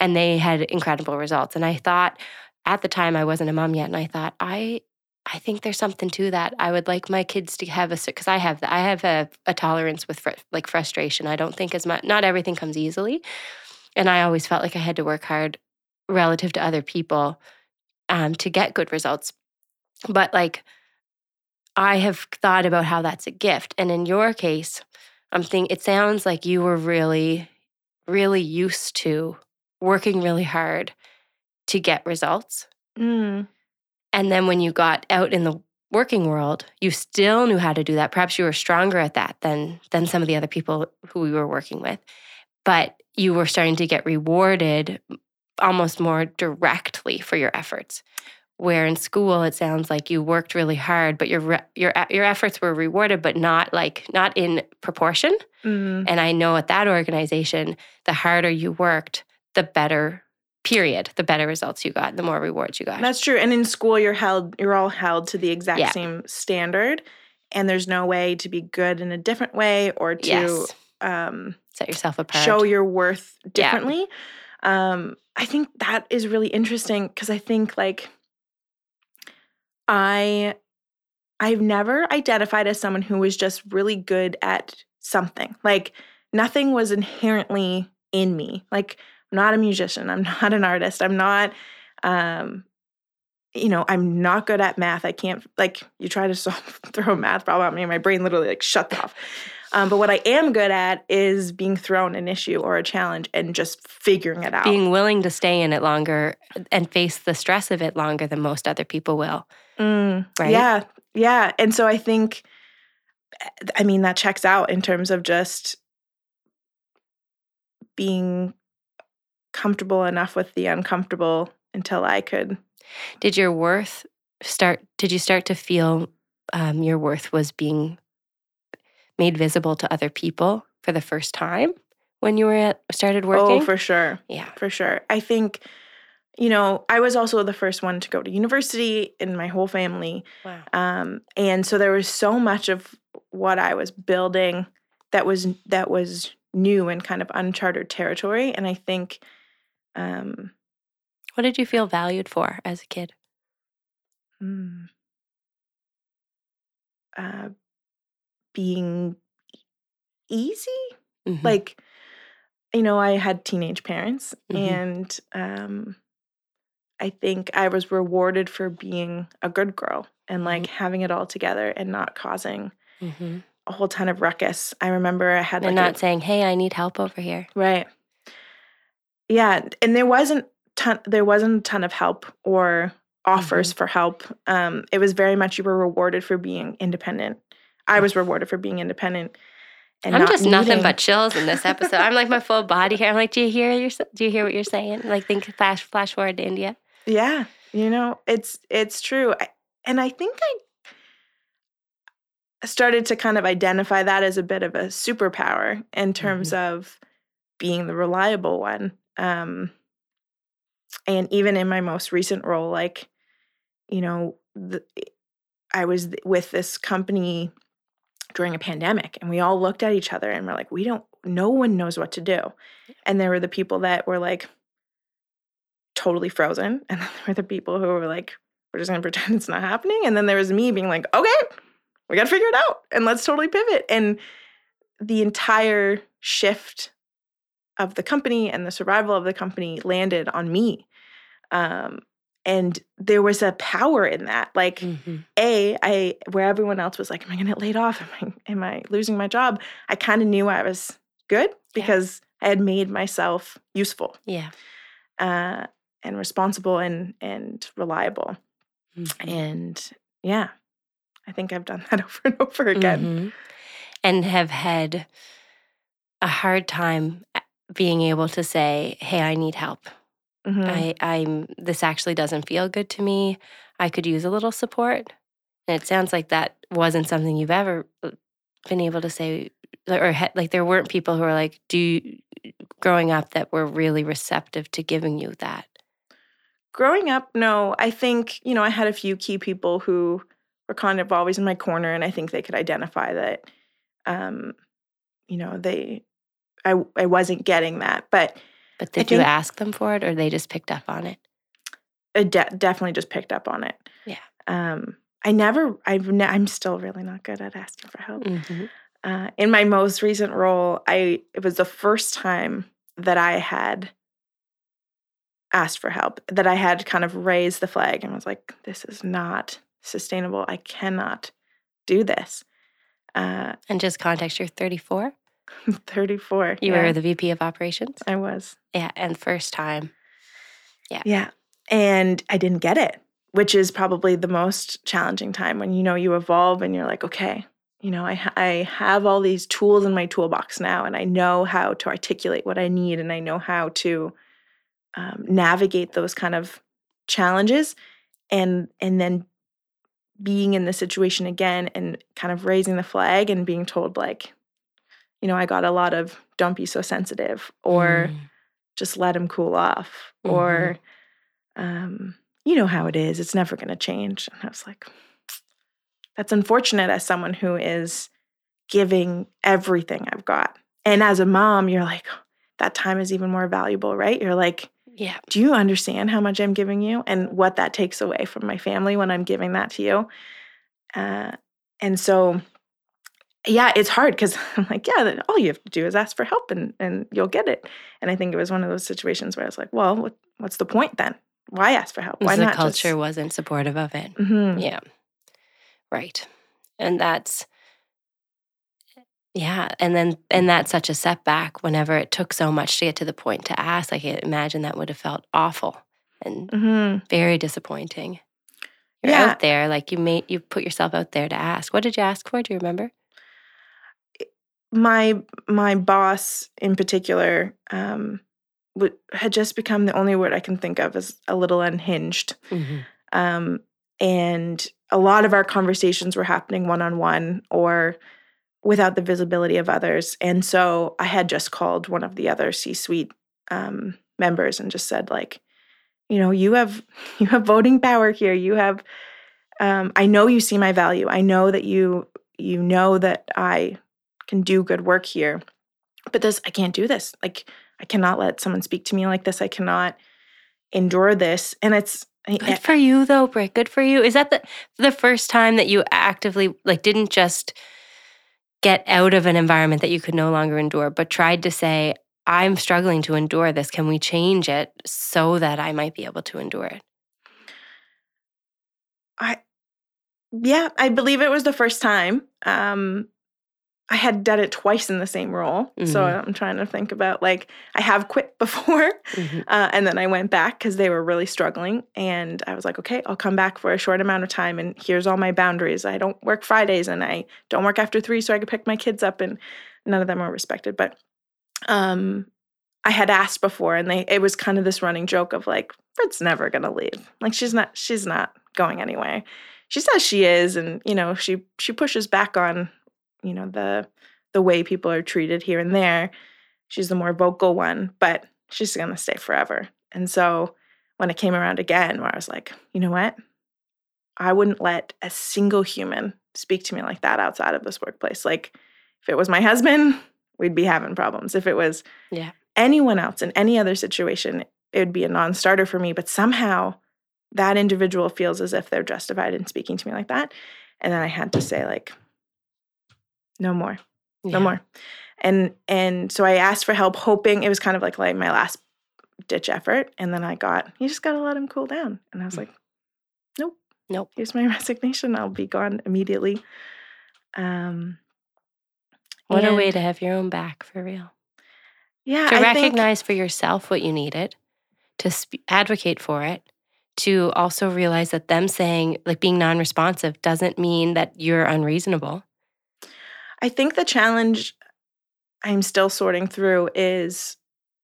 And they had incredible results. And I thought at the time I wasn't a mom yet, and I thought, I I think there's something to that. I would like my kids to have a because I have I have a, a tolerance with fr- like frustration. I don't think as much. Not everything comes easily, and I always felt like I had to work hard relative to other people um, to get good results. But like, I have thought about how that's a gift, and in your case, I'm thinking it sounds like you were really, really used to working really hard to get results. Mm. And then when you got out in the working world, you still knew how to do that. Perhaps you were stronger at that than than some of the other people who we were working with. But you were starting to get rewarded almost more directly for your efforts. Where in school it sounds like you worked really hard, but your re- your your efforts were rewarded, but not like not in proportion. Mm. And I know at that organization, the harder you worked, the better. Period. The better results you got, the more rewards you got. That's true. And in school, you're held. You're all held to the exact Yeah. same standard, and there's no way to be good in a different way or to yes. um, Set yourself apart. show your worth Yeah. differently. Um, I think that is really interesting because I think like I I've never identified as someone who was just really good at something. Like nothing was inherently in me. Like I'm not a musician, I'm not an artist, I'm not um you know, I'm not good at math. I can't like you try to solve, throw a math problem at me, and my brain literally like shuts off. Um, but what I am good at is being thrown an issue or a challenge and just figuring it out. being willing to stay in it longer and face the stress of it longer than most other people will. Mm, Right? Yeah, yeah. And so I think, I mean, that checks out in terms of just being comfortable enough with the uncomfortable until I could. Did your worth start? Did you start to feel um, your worth was being made visible to other people for the first time when you were at started working? Oh, for sure. yeah. For sure. I think, you know, I was also the first one to go to university in my whole family. Wow. um, and so there was so much of what I was building that was that was new and kind of uncharted territory. And I think, um, What did you feel valued for as a kid? hmm, uh, being easy, Mhm. like you know, I had teenage parents, Mhm. and um, I think I was rewarded for being a good girl and like having it all together and not causing Mhm. a whole ton of ruckus. I remember I had and like a- not saying, "Hey, I need help over here." right. Yeah, and there wasn't ton there wasn't a ton of help or offers Mm-hmm. for help. Um, it was very much you were rewarded for being independent. I was rewarded for being independent. And I'm just nothing but chills in this episode. I'm like my full body here. I'm like, do you hear your, do you hear what you're saying? Like think flash flash forward to India. Yeah, you know, it's it's true. I, and I think I started to kind of identify that as a bit of a superpower in terms of being the reliable one. Um and even in my most recent role like you know, the, I was th- with this company during a pandemic and we all looked at each other and we're like we don't no one knows what to do. And there were the people that were like totally frozen. And then there were the people who were like, we're just gonna pretend it's not happening. And then there was me being like, okay, we gotta figure it out and let's totally pivot. And the entire shift of the company and the survival of the company landed on me. Um, and there was a power in that. Like, Mhm. a i where everyone else was like am i going to get laid off am i am i losing my job i kind of knew i was good because i had made myself useful Yeah. uh, and responsible and and reliable Mhm. and yeah i think i've done that over and over again Mhm. And have had a hard time being able to say, "Hey, I need help. Mhm. I, I'm. This actually doesn't feel good to me. I could use a little support." And it sounds like that wasn't something you've ever uh, been able to say, or had, like there weren't people who were like, "Do you, growing up that were really receptive to giving you that." growing up no i think you know i had a few key people who were kind of always in my corner, and I think they could identify that, um, you know, they, I, I wasn't getting that. But But did you ask them for it or they just picked up on it? I de- definitely just picked up on it. Yeah. Um, I never, I've, ne- I'm still really not good at asking for help. Mhm. Uh, in my most recent role, I it was the first time that I had asked for help, that I had kind of raised the flag and was like, "This is not sustainable. I cannot do this." Uh, And just context, you're 34. 34. You yeah, were the VP of operations. I was. Yeah. And first time. Yeah. Yeah. And I didn't get it, which is probably the most challenging time when you know you evolve and you're like, okay, you know, I, I have all these tools in my toolbox now and I know how to articulate what I need and I know how to um, navigate those kind of challenges and and then being in the situation again and kind of raising the flag and being told like you know i got a lot of don't be so sensitive or Mm. just let him cool off or um, you know how it is it's never going to change and i was like that's unfortunate as someone who is giving everything i've got and as a mom you're like that time is even more valuable right you're like Yeah. do you understand how much i'm giving you and what that takes away from my family when i'm giving that to you uh, and so yeah it's hard because i'm like yeah all you have to do is ask for help and, and you'll get it and i think it was one of those situations where i was like well what, what's the point then why ask for help why the not culture wasn't supportive of it. just, Mhm. Yeah. Right. And that's yeah, and then and that's such a setback whenever it took so much to get to the point to ask. I can imagine that would have felt awful and Mhm. very disappointing. You're Yeah. out there, like you made you put yourself out there to ask. What did you ask for? Do you remember? My my boss in particular um, would, had just become the only word i can think of as a little unhinged Um, and a lot of our conversations were happening one on one or without the visibility of others. And so I had just called one of the other C suite um, members and just said, like, you know, you have you have voting power here. You have. Um, I know you see my value. I know that you you know that I can do good work here, but this I can't do this. Like I cannot let someone speak to me like this. I cannot endure this. And it's Good for you though, Britt. Good for you. Is that the the first time that you actively like didn't just get out of an environment that you could no longer endure, but tried to say, I'm struggling to endure this. Can we change it so that I might be able to endure it? I yeah, I believe it was the first time. Um I had done it twice in the same role. So Mhm. I'm trying to think about like I have quit before uh, and then I went back because they were really struggling. And I was like, okay, I'll come back for a short amount of time. And here's all my boundaries. I don't work Fridays and I don't work after three so I could pick my kids up. And none of them were respected. But um, I had asked before and they it was kind of this running joke of like, Fred's never gonna leave. Like she's not she's not going anywhere. She says she is, and you know, she she pushes back on, you know, the the way people are treated here and there. She's the more vocal one, but she's gonna stay forever. And so when it came around again, where I was like, you know what? I wouldn't let a single human speak to me like that outside of this workplace. Like if it was my husband, we'd be having problems. If it was Yeah. anyone else in any other situation, it would be a non-starter for me. But somehow that individual feels as if they're justified in speaking to me like that. And then I had to say, like, no more no more and and so i asked for help hoping it was kind of like like my last ditch effort and then i got you just gotta let him cool down and i was Mm. like nope Nope. here's my resignation i'll be gone immediately um What a way to have your own back for real. yeah to I think- recognize for yourself what you needed, to sp- advocate for it, to also realize that them saying, like being non responsive, doesn't mean that you're unreasonable. I think the challenge I'm still sorting through is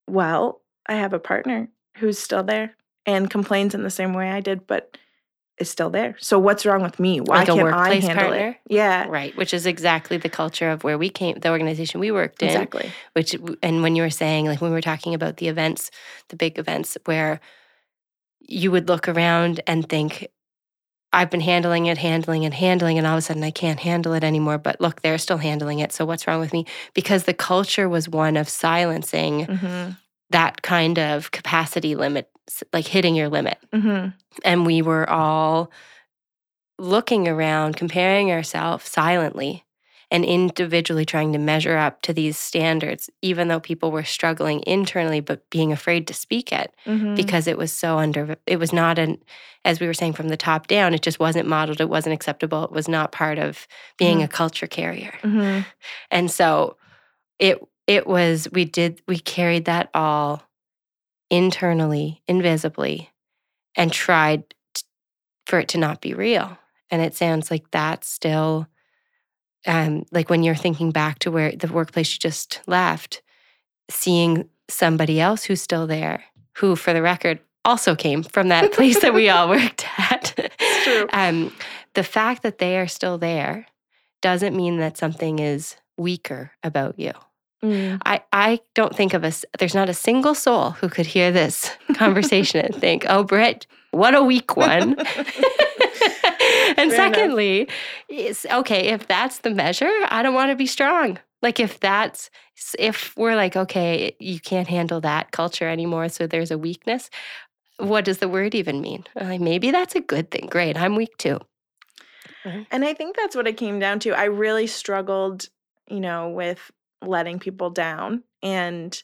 well, I have a partner who's still there and complains in the same way I did, but is still there. So what's wrong with me? Why Like can't I handle partner? it? Yeah, Right. Which is exactly the culture of where we came, the organization we worked in. exactly. Which, and when you were saying, like when we were talking about the events, the big events where you would look around and think, I've been handling it, handling it, handling, and all of a sudden I can't handle it anymore. But look, they're still handling it. So what's wrong with me? Because the culture was one of silencing Mm-hmm. that kind of capacity limit, like hitting your limit. Mm-hmm. And we were all looking around, comparing ourselves silently and individually trying to measure up to these standards, even though people were struggling internally, but being afraid to speak it Mm-hmm. because it was so under, it was not an, as we were saying from the top down, it just wasn't modeled, it wasn't acceptable, it was not part of being Mhm. a culture carrier. Mm-hmm. And so it it was we did we carried that all internally, invisibly, and tried t- for it to not be real. And it sounds like that's still um like when you're thinking back to where the workplace you just left, seeing somebody else who's still there, who for the record also came from that place that we all worked at. It's true. Um, the fact that they are still there doesn't mean that something is weaker about you. Mm. I, I don't think of us, there's not a single soul who could hear this conversation and think, oh, Britt, what a weak one. and Fair secondly, it's okay, if that's the measure, I don't want to be strong. Like if that's if we're like, okay, you can't handle that culture anymore, so there's a weakness. What does the word even mean? Like maybe that's a good thing. Great, I'm weak too. And I think that's what it came down to. I really struggled, you know, with letting people down and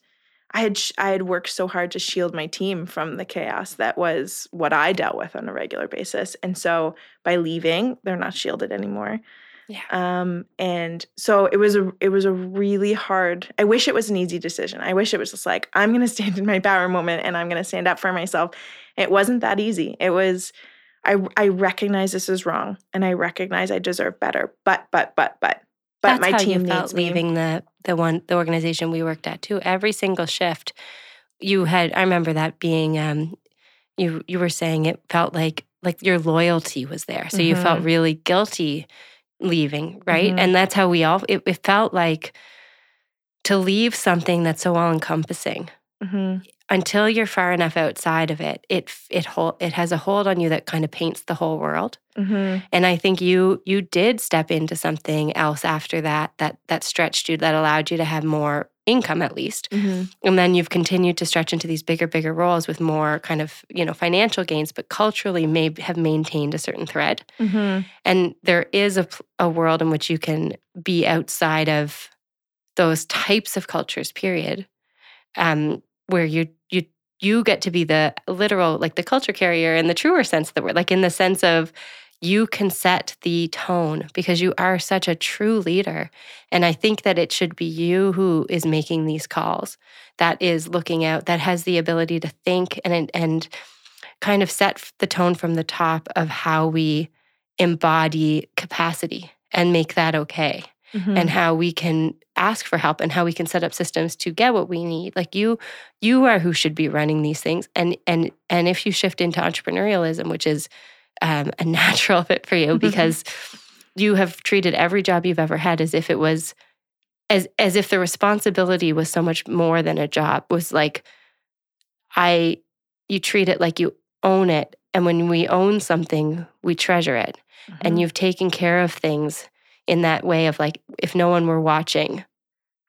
I had sh- I had worked so hard to shield my team from the chaos that was what I dealt with on a regular basis. And so by leaving, they're not shielded anymore. Yeah. Um and so it was a it was a really hard I wish it was an easy decision. I wish it was just like I'm going to stand in my power moment and I'm going to stand up for myself. It wasn't that easy. It was I I recognize this is wrong and I recognize I deserve better. But but but but but That's my how team you felt leaving the the one the organization we worked at too. Every single shift, you had. I remember that being. Um, you you were saying it felt like like your loyalty was there, so you felt Mhm. really guilty leaving, right? Mhm. And that's how we all. It, it felt like to leave something that's so all encompassing Mhm. Until you're far enough outside of it. It it hold it has a hold on you that kind of paints the whole world. Mhm. And I think you you did step into something else after that that that stretched you that allowed you to have more income at least. Mhm. And then you've continued to stretch into these bigger bigger roles with more kind of, you know, financial gains but culturally may have maintained a certain thread. Mhm. And there is a a world in which you can be outside of those types of cultures period. Um where you you you get to be the literal like the culture carrier in the truer sense of the word like in the sense of you can set the tone because you are such a true leader. And I think that it should be you who is making these calls, that is looking out, that has the ability to think and, and kind of set the tone from the top of how we embody capacity and make that okay Mhm. and how we can ask for help and how we can set up systems to get what we need. Like you you are who should be running these things. And and and if you shift into entrepreneurialism which is um, a natural fit for you because you have treated every job you've ever had as if it was as as if the responsibility was so much more than a job was like i you treat it like you own it. And when we own something we treasure it. And Mhm. you've taken care of things in that way of like if no one were watching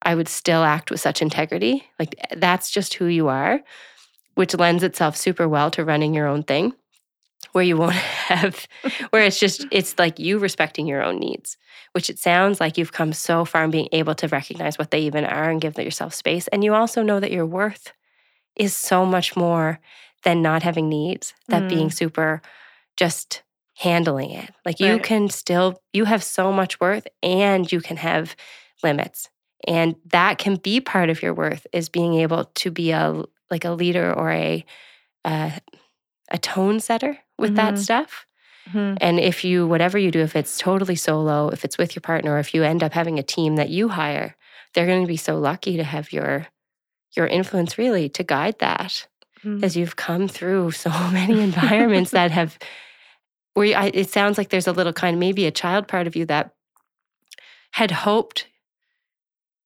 i would still act with such integrity like that's just who you are which lends itself super well to running your own thing where you won't have where it's just it's like you respecting your own needs which it sounds like you've come so far in being able to recognize what they even are and give yourself space and you also know that your worth is so much more than not having needs that Mm. being super just handling it like you can still you have so much worth and you can have limits and that can be part of your worth is being able to be a like a leader or a uh, a tone setter with that Mhm. stuff Mhm. and if you whatever you do if it's totally solo if it's with your partner or if you end up having a team that you hire they're going to be so lucky to have your your influence really to guide that Mhm. as you've come through so many environments that have where you, I, it sounds like there's a little kind of maybe a child part of you that had hoped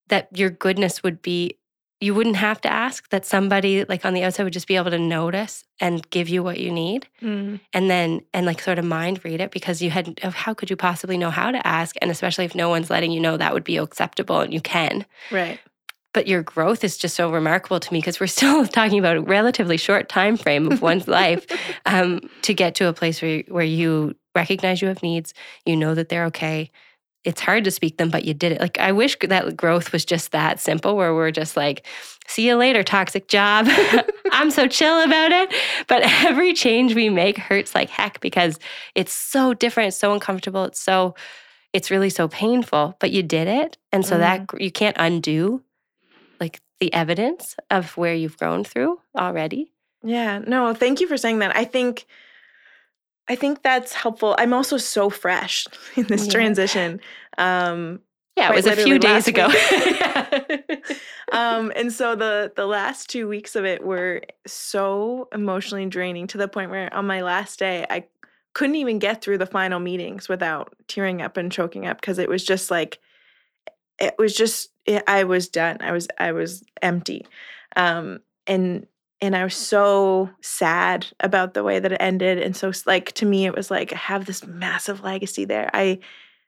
that your goodness would be you wouldn't have to ask that somebody like on the outside would just be able to notice and give you what you need Mm. and then and like sort of mind read it because you had oh, how could you possibly know how to ask and especially if no one's letting you know that would be acceptable and you can Right. But your growth is just so remarkable to me because we're still talking about a relatively short time frame of one's life um, to get to a place where, where you recognize you have needs you know that they're okay. It's hard to speak them but you did it. Like i wish that growth was just that simple where we're just like see you later toxic job. I'm so chill about it. But every change we make hurts like heck because it's so different it's so uncomfortable it's so it's really so painful but you did it. And so that you can't undo like the evidence of where you've grown through already Yeah. No, thank you for saying that. I think I think that's helpful. I'm also so fresh in this Yeah. transition. Um yeah it was a few days ago um and so the the last 2 weeks of it were so emotionally draining to the point where on my last day I couldn't even get through the final meetings without tearing up and choking up because it was just like it was just it, I was done. I was I was empty. Um and and I was so sad about the way that it ended and so like to me it was like I have this massive legacy there. I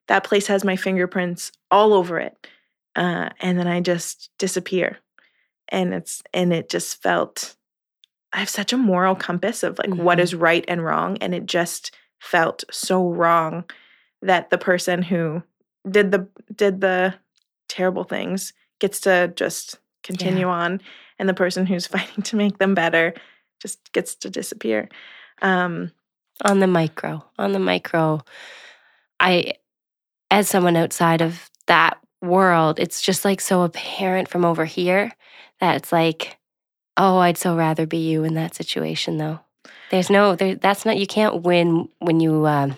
that place has my fingerprints all over it. Uh and then I just disappear. And it's and it just felt I have such a moral compass of like what Mhm. is right and wrong and it just felt so wrong that the person who did the did the terrible things gets to just continue on and the person who's fighting to make them better just gets to disappear. Um on the micro on the micro i as someone outside of that world it's just like so apparent from over here that it's like oh i'd so rather be you in that situation though. There's no there that's not you can't win when you um,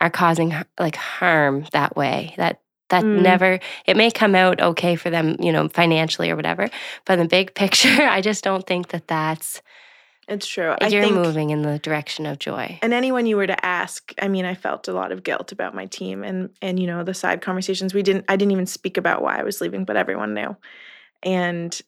are causing like harm that way. That that Mm. never it may come out okay for them you know financially or whatever but in the big picture i just don't think that that's it's true. I you're moving in the direction of joy. And anyone you were to ask i mean i felt a lot of guilt about my team and and you know the side conversations. We didn't i didn't even speak about why i was leaving but everyone knew. And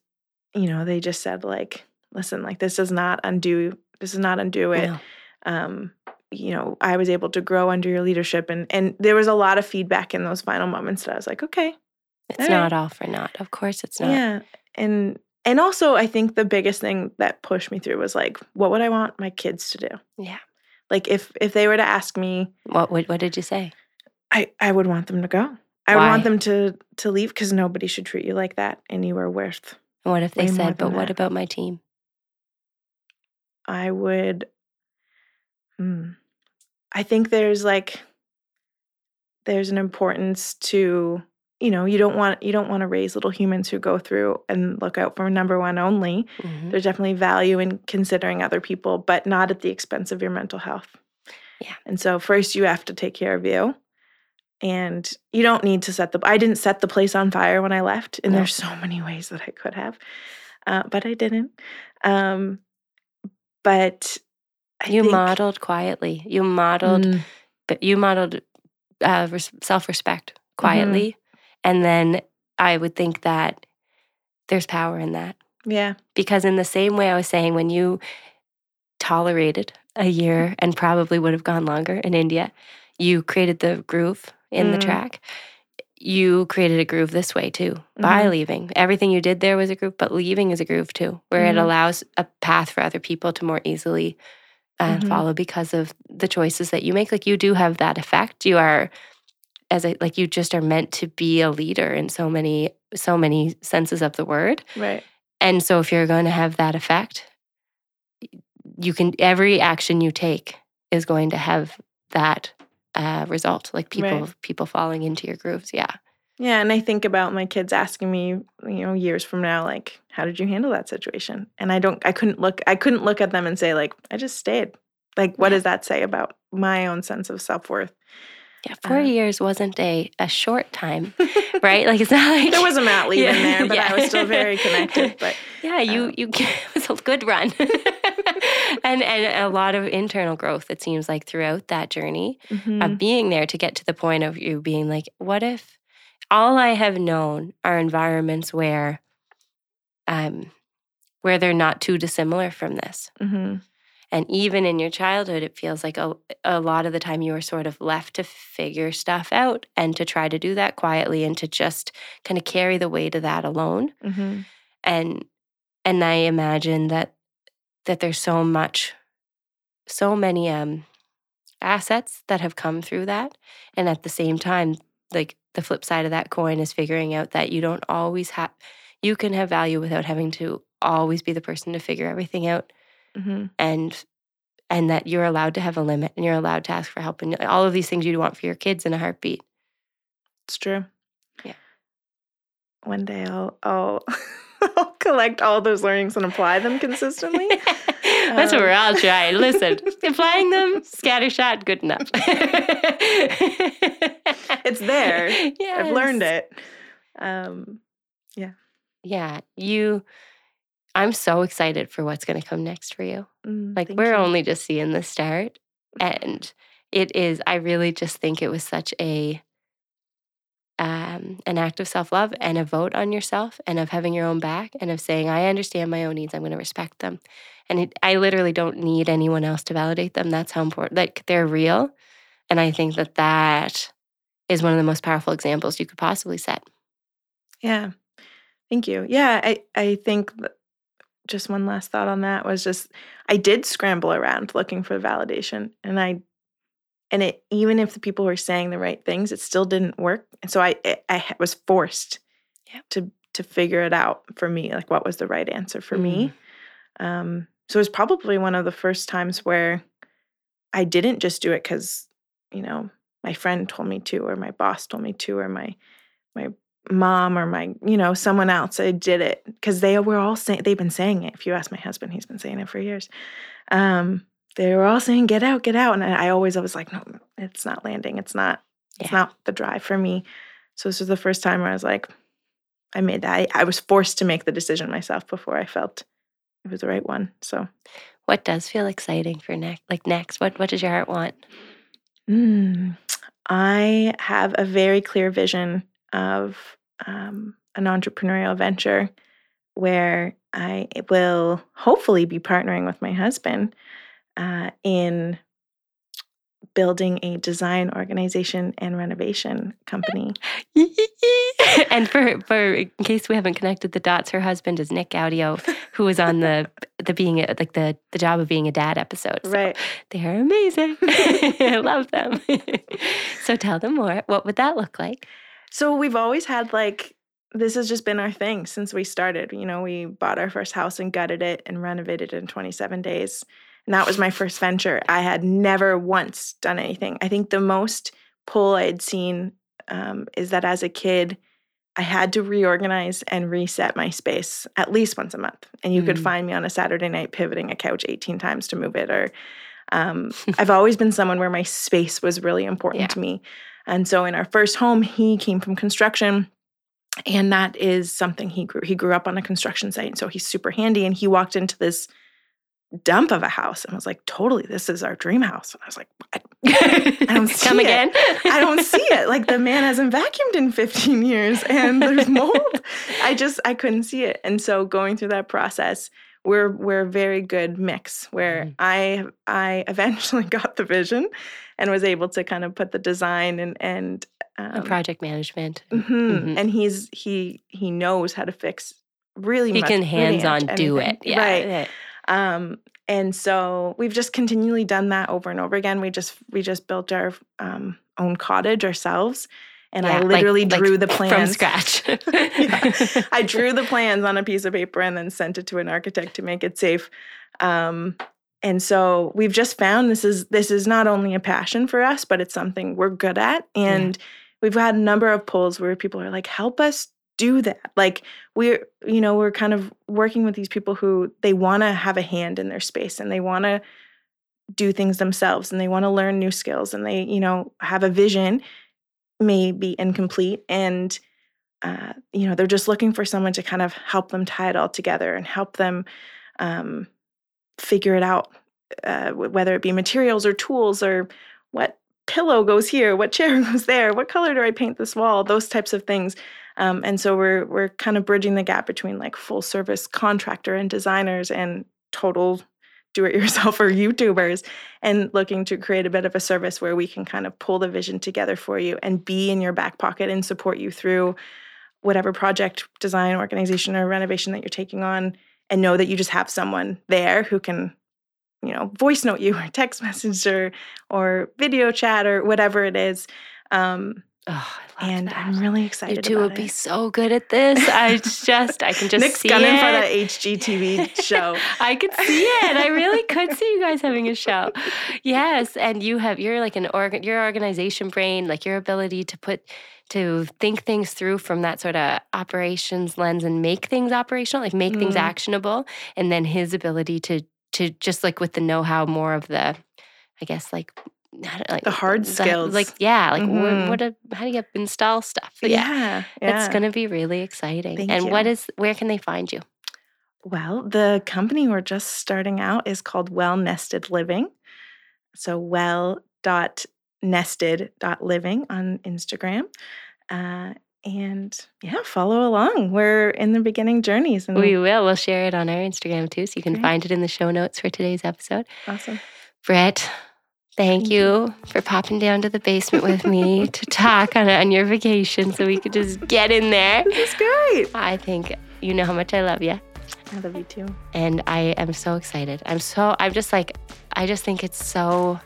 you know they just said like listen like this does not undo this does not undo it. No. um you know i was able to grow under your leadership and and there was a lot of feedback in those final moments that i was like okay It's All not all for naught. Of course, it's not. yeah and and also i think the biggest thing that pushed me through was like what would i want my kids to do Yeah. like if if they were to ask me What would what did you say? i i would want them to go i would want them to to leave because nobody should treat you like that and you are worth And what if they said, "But what that. about my team?" i would hmm, i think there's like there's an importance to you know you don't want you don't want to raise little humans who go through and look out for number one only Mhm. there's definitely value in considering other people, but not at the expense of your mental health. Yeah. And so first you have to take care of you. And you don't need to set the I didn't set the place on fire when I left. And No. there's so many ways that I could have. Uh, but I didn't. Um, but I You think- modeled quietly. You modeled, Mm, but you modeled uh, res- self-respect Mm-hmm. quietly, and then I would think that there's power in that yeah. because in the same way I was saying, when you tolerated a year and probably would have gone longer in India, you created the groove in the Mm. track. You created a groove this way too by Mhm. leaving. Everything you did there was a groove, but leaving is a groove too, where it Mhm. allows a path for other people to more easily uh, Mhm. follow because of the choices that you make. Like you do have that effect. You are, as a, like you just are meant to be a leader in so many so many senses of the word. Right. And so if you're going to have that effect, you can every action you take is going to have that uh, result, like people Right. people falling into your grooves. Yeah, Yeah. And I think about my kids asking me, you know, years from now, like, how did you handle that situation? And I don't I couldn't look I couldn't look at them and say, like, I just stayed. Like, what Yeah. does that say about my own sense of self worth? yeah. Four Uh, years wasn't a a short time, right? Like it's not like there was a mat leave in there, but I was still very connected. But yeah, you um, you it was a good run, and and a lot of internal growth. It seems like throughout that journey. mhm, of being there to get to the point of you being like, what if all I have known are environments where um, where they're not too dissimilar from this. hmm And even in your childhood, it feels like a, a lot of the time you were sort of left to figure stuff out and to try to do that quietly and to just kind of carry the weight of that alone. hmm And and I imagine that that there's so much, so many um assets that have come through that. And at the same time, like the flip side of that coin is figuring out that you don't always have you can have value without having to always be the person to figure everything out hmm and and that you're allowed to have a limit and you're allowed to ask for help and all of these things you'd want for your kids in a heartbeat. It's true. Yeah. One day I'll I'll, I'll collect all those learnings and apply them consistently. That's what Um, we're all trying. Listen, applying them, scattershot, good enough. It's there. I've learned it. Um, Yeah, Yeah. you. I'm so excited for what's going to come next for you. mm, Like we're you. only just seeing the start, and it is. I really just think it was such a um, an act of self love and a vote on yourself, and of having your own back, and of saying, "I understand my own needs. I'm going to respect them." And it, I literally don't need anyone else to validate them. That's how important. Like they're real, and I think that that is one of the most powerful examples you could possibly set. Yeah. Thank you. Yeah, I I think just one last thought on that was just I did scramble around looking for validation and I and it even if the people were saying the right things, it still didn't work. And so I I, I was forced Yeah. to to figure it out for me, like what was the right answer for me. Um, so it was probably one of the first times where I didn't just do it because, you know, my friend told me to, or my boss told me to, or my my mom or my, you know, someone else. I did it because they were all saying they've been saying it. If you ask my husband, he's been saying it for years. Um, they were all saying, "Get out, get out," and I, always I was like, "No, it's not landing. It's not. It's not the drive for me." So this was the first time where I was like, I made that. I, I was forced to make the decision myself before I felt it was the right one. So What does feel exciting for next? Like next, what what does your heart want? Mm, I have a very clear vision of um, an entrepreneurial venture where I will hopefully be partnering with my husband uh, in building a design organization and renovation company. and for for in case we haven't connected the dots, her husband is Nick Gaudio, who was on the the being a, like the the job of being a dad episode. So Right. they're amazing. I love them. so tell them more. What would that look like? So we've always had like this has just been our thing since we started. You know, we bought our first house and gutted it and renovated it in 27 days. And that was my first venture. I had never once done anything. I think the most pull I had seen um, is that as a kid, I had to reorganize and reset my space at least once a month. And you could Mm. find me on a Saturday night pivoting a couch 18 times to move it. Or um, I've always been someone where my space was really important Yeah. to me. And so in our first home, he came from construction. And that is something he grew. He grew up on a construction site. And so he's super handy. And he walked into this dump of a house and was like, totally, this is our dream house. And I was like, what? Don't see Come it. again. I don't see it. Like the man hasn't vacuumed in 15 years and there's mold. I just I couldn't see it. And so going through that process, we're we're a very good mix where Mhm. I I eventually got the vision and was able to kind of put the design and and um, project management. mhm. Mhm. and he's he he knows how to fix really He much, can hands on much do anything. it. Yeah. Right. yeah. Um, and so we've just continually done that over and over again. We just we just built our um, own cottage ourselves, and Yeah, I literally like drew the plans From scratch. Yeah. I drew the plans on a piece of paper and then sent it to an architect to make it safe. Um, and so we've just found this is this is not only a passion for us, but it's something we're good at. And we've had a number of polls where people are like, "Help us do that." Like we're you know we're kind of working with these people who they want to have a hand in their space and they want to do things themselves and they want to learn new skills and they you know have a vision may be incomplete and uh, you know they're just looking for someone to kind of help them tie it all together and help them um, figure it out uh, whether it be materials or tools or what pillow goes here what chair goes there what color do i paint this wall those types of things Um, and so we're we're kind of bridging the gap between like full service contractor and designers and total do it yourself or YouTubers and looking to create a bit of a service where we can kind of pull the vision together for you and be in your back pocket and support you through whatever project, design, organization, or renovation that you're taking on and know that you just have someone there who can you know voice note you or text message or or video chat or whatever it is. Um Oh, and that. I'm really excited. You two would be so good at this. I just, I can just Nick's see gunning it. for that HGTV show. I could see it. I really could see you guys having a show. Yes, and you have you're like an organ, your organization brain, like your ability to put to think things through from that sort of operations lens and make things operational, like make things Mm. actionable, and then his ability to to just like with the know-how more of the, I guess like. Like The hard skills. like yeah, like Mhm. what, what a, how do you install stuff? yeah, yeah. It's going to be really exciting. Thank and what you. is where can they find you? Well, the company we're just starting out is called Well Nested Living. So well dot nested dot living on Instagram. Uh, and yeah, follow along. We're in the beginning journeys and We will. We'll share it on our Instagram too, so you can find it in the show notes for today's episode. awesome. Britt, thank, you, for popping down to the basement with me to talk on, on your vacation so we could just get in there. This is great. I think you know how much I love you. I love you too. And I am so excited. I'm so, I'm just like, I just think it's so,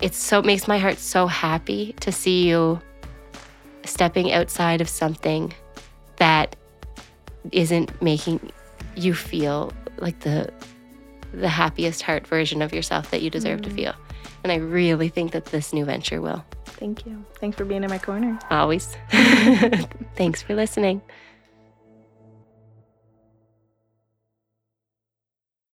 it's so, makes my heart so happy to see you stepping outside of something that isn't making you feel like the, the happiest heart version of yourself that you deserve to Mm. feel. And I really think that this new venture will. Thank you. Thanks for being in my corner. Always. Thanks for listening.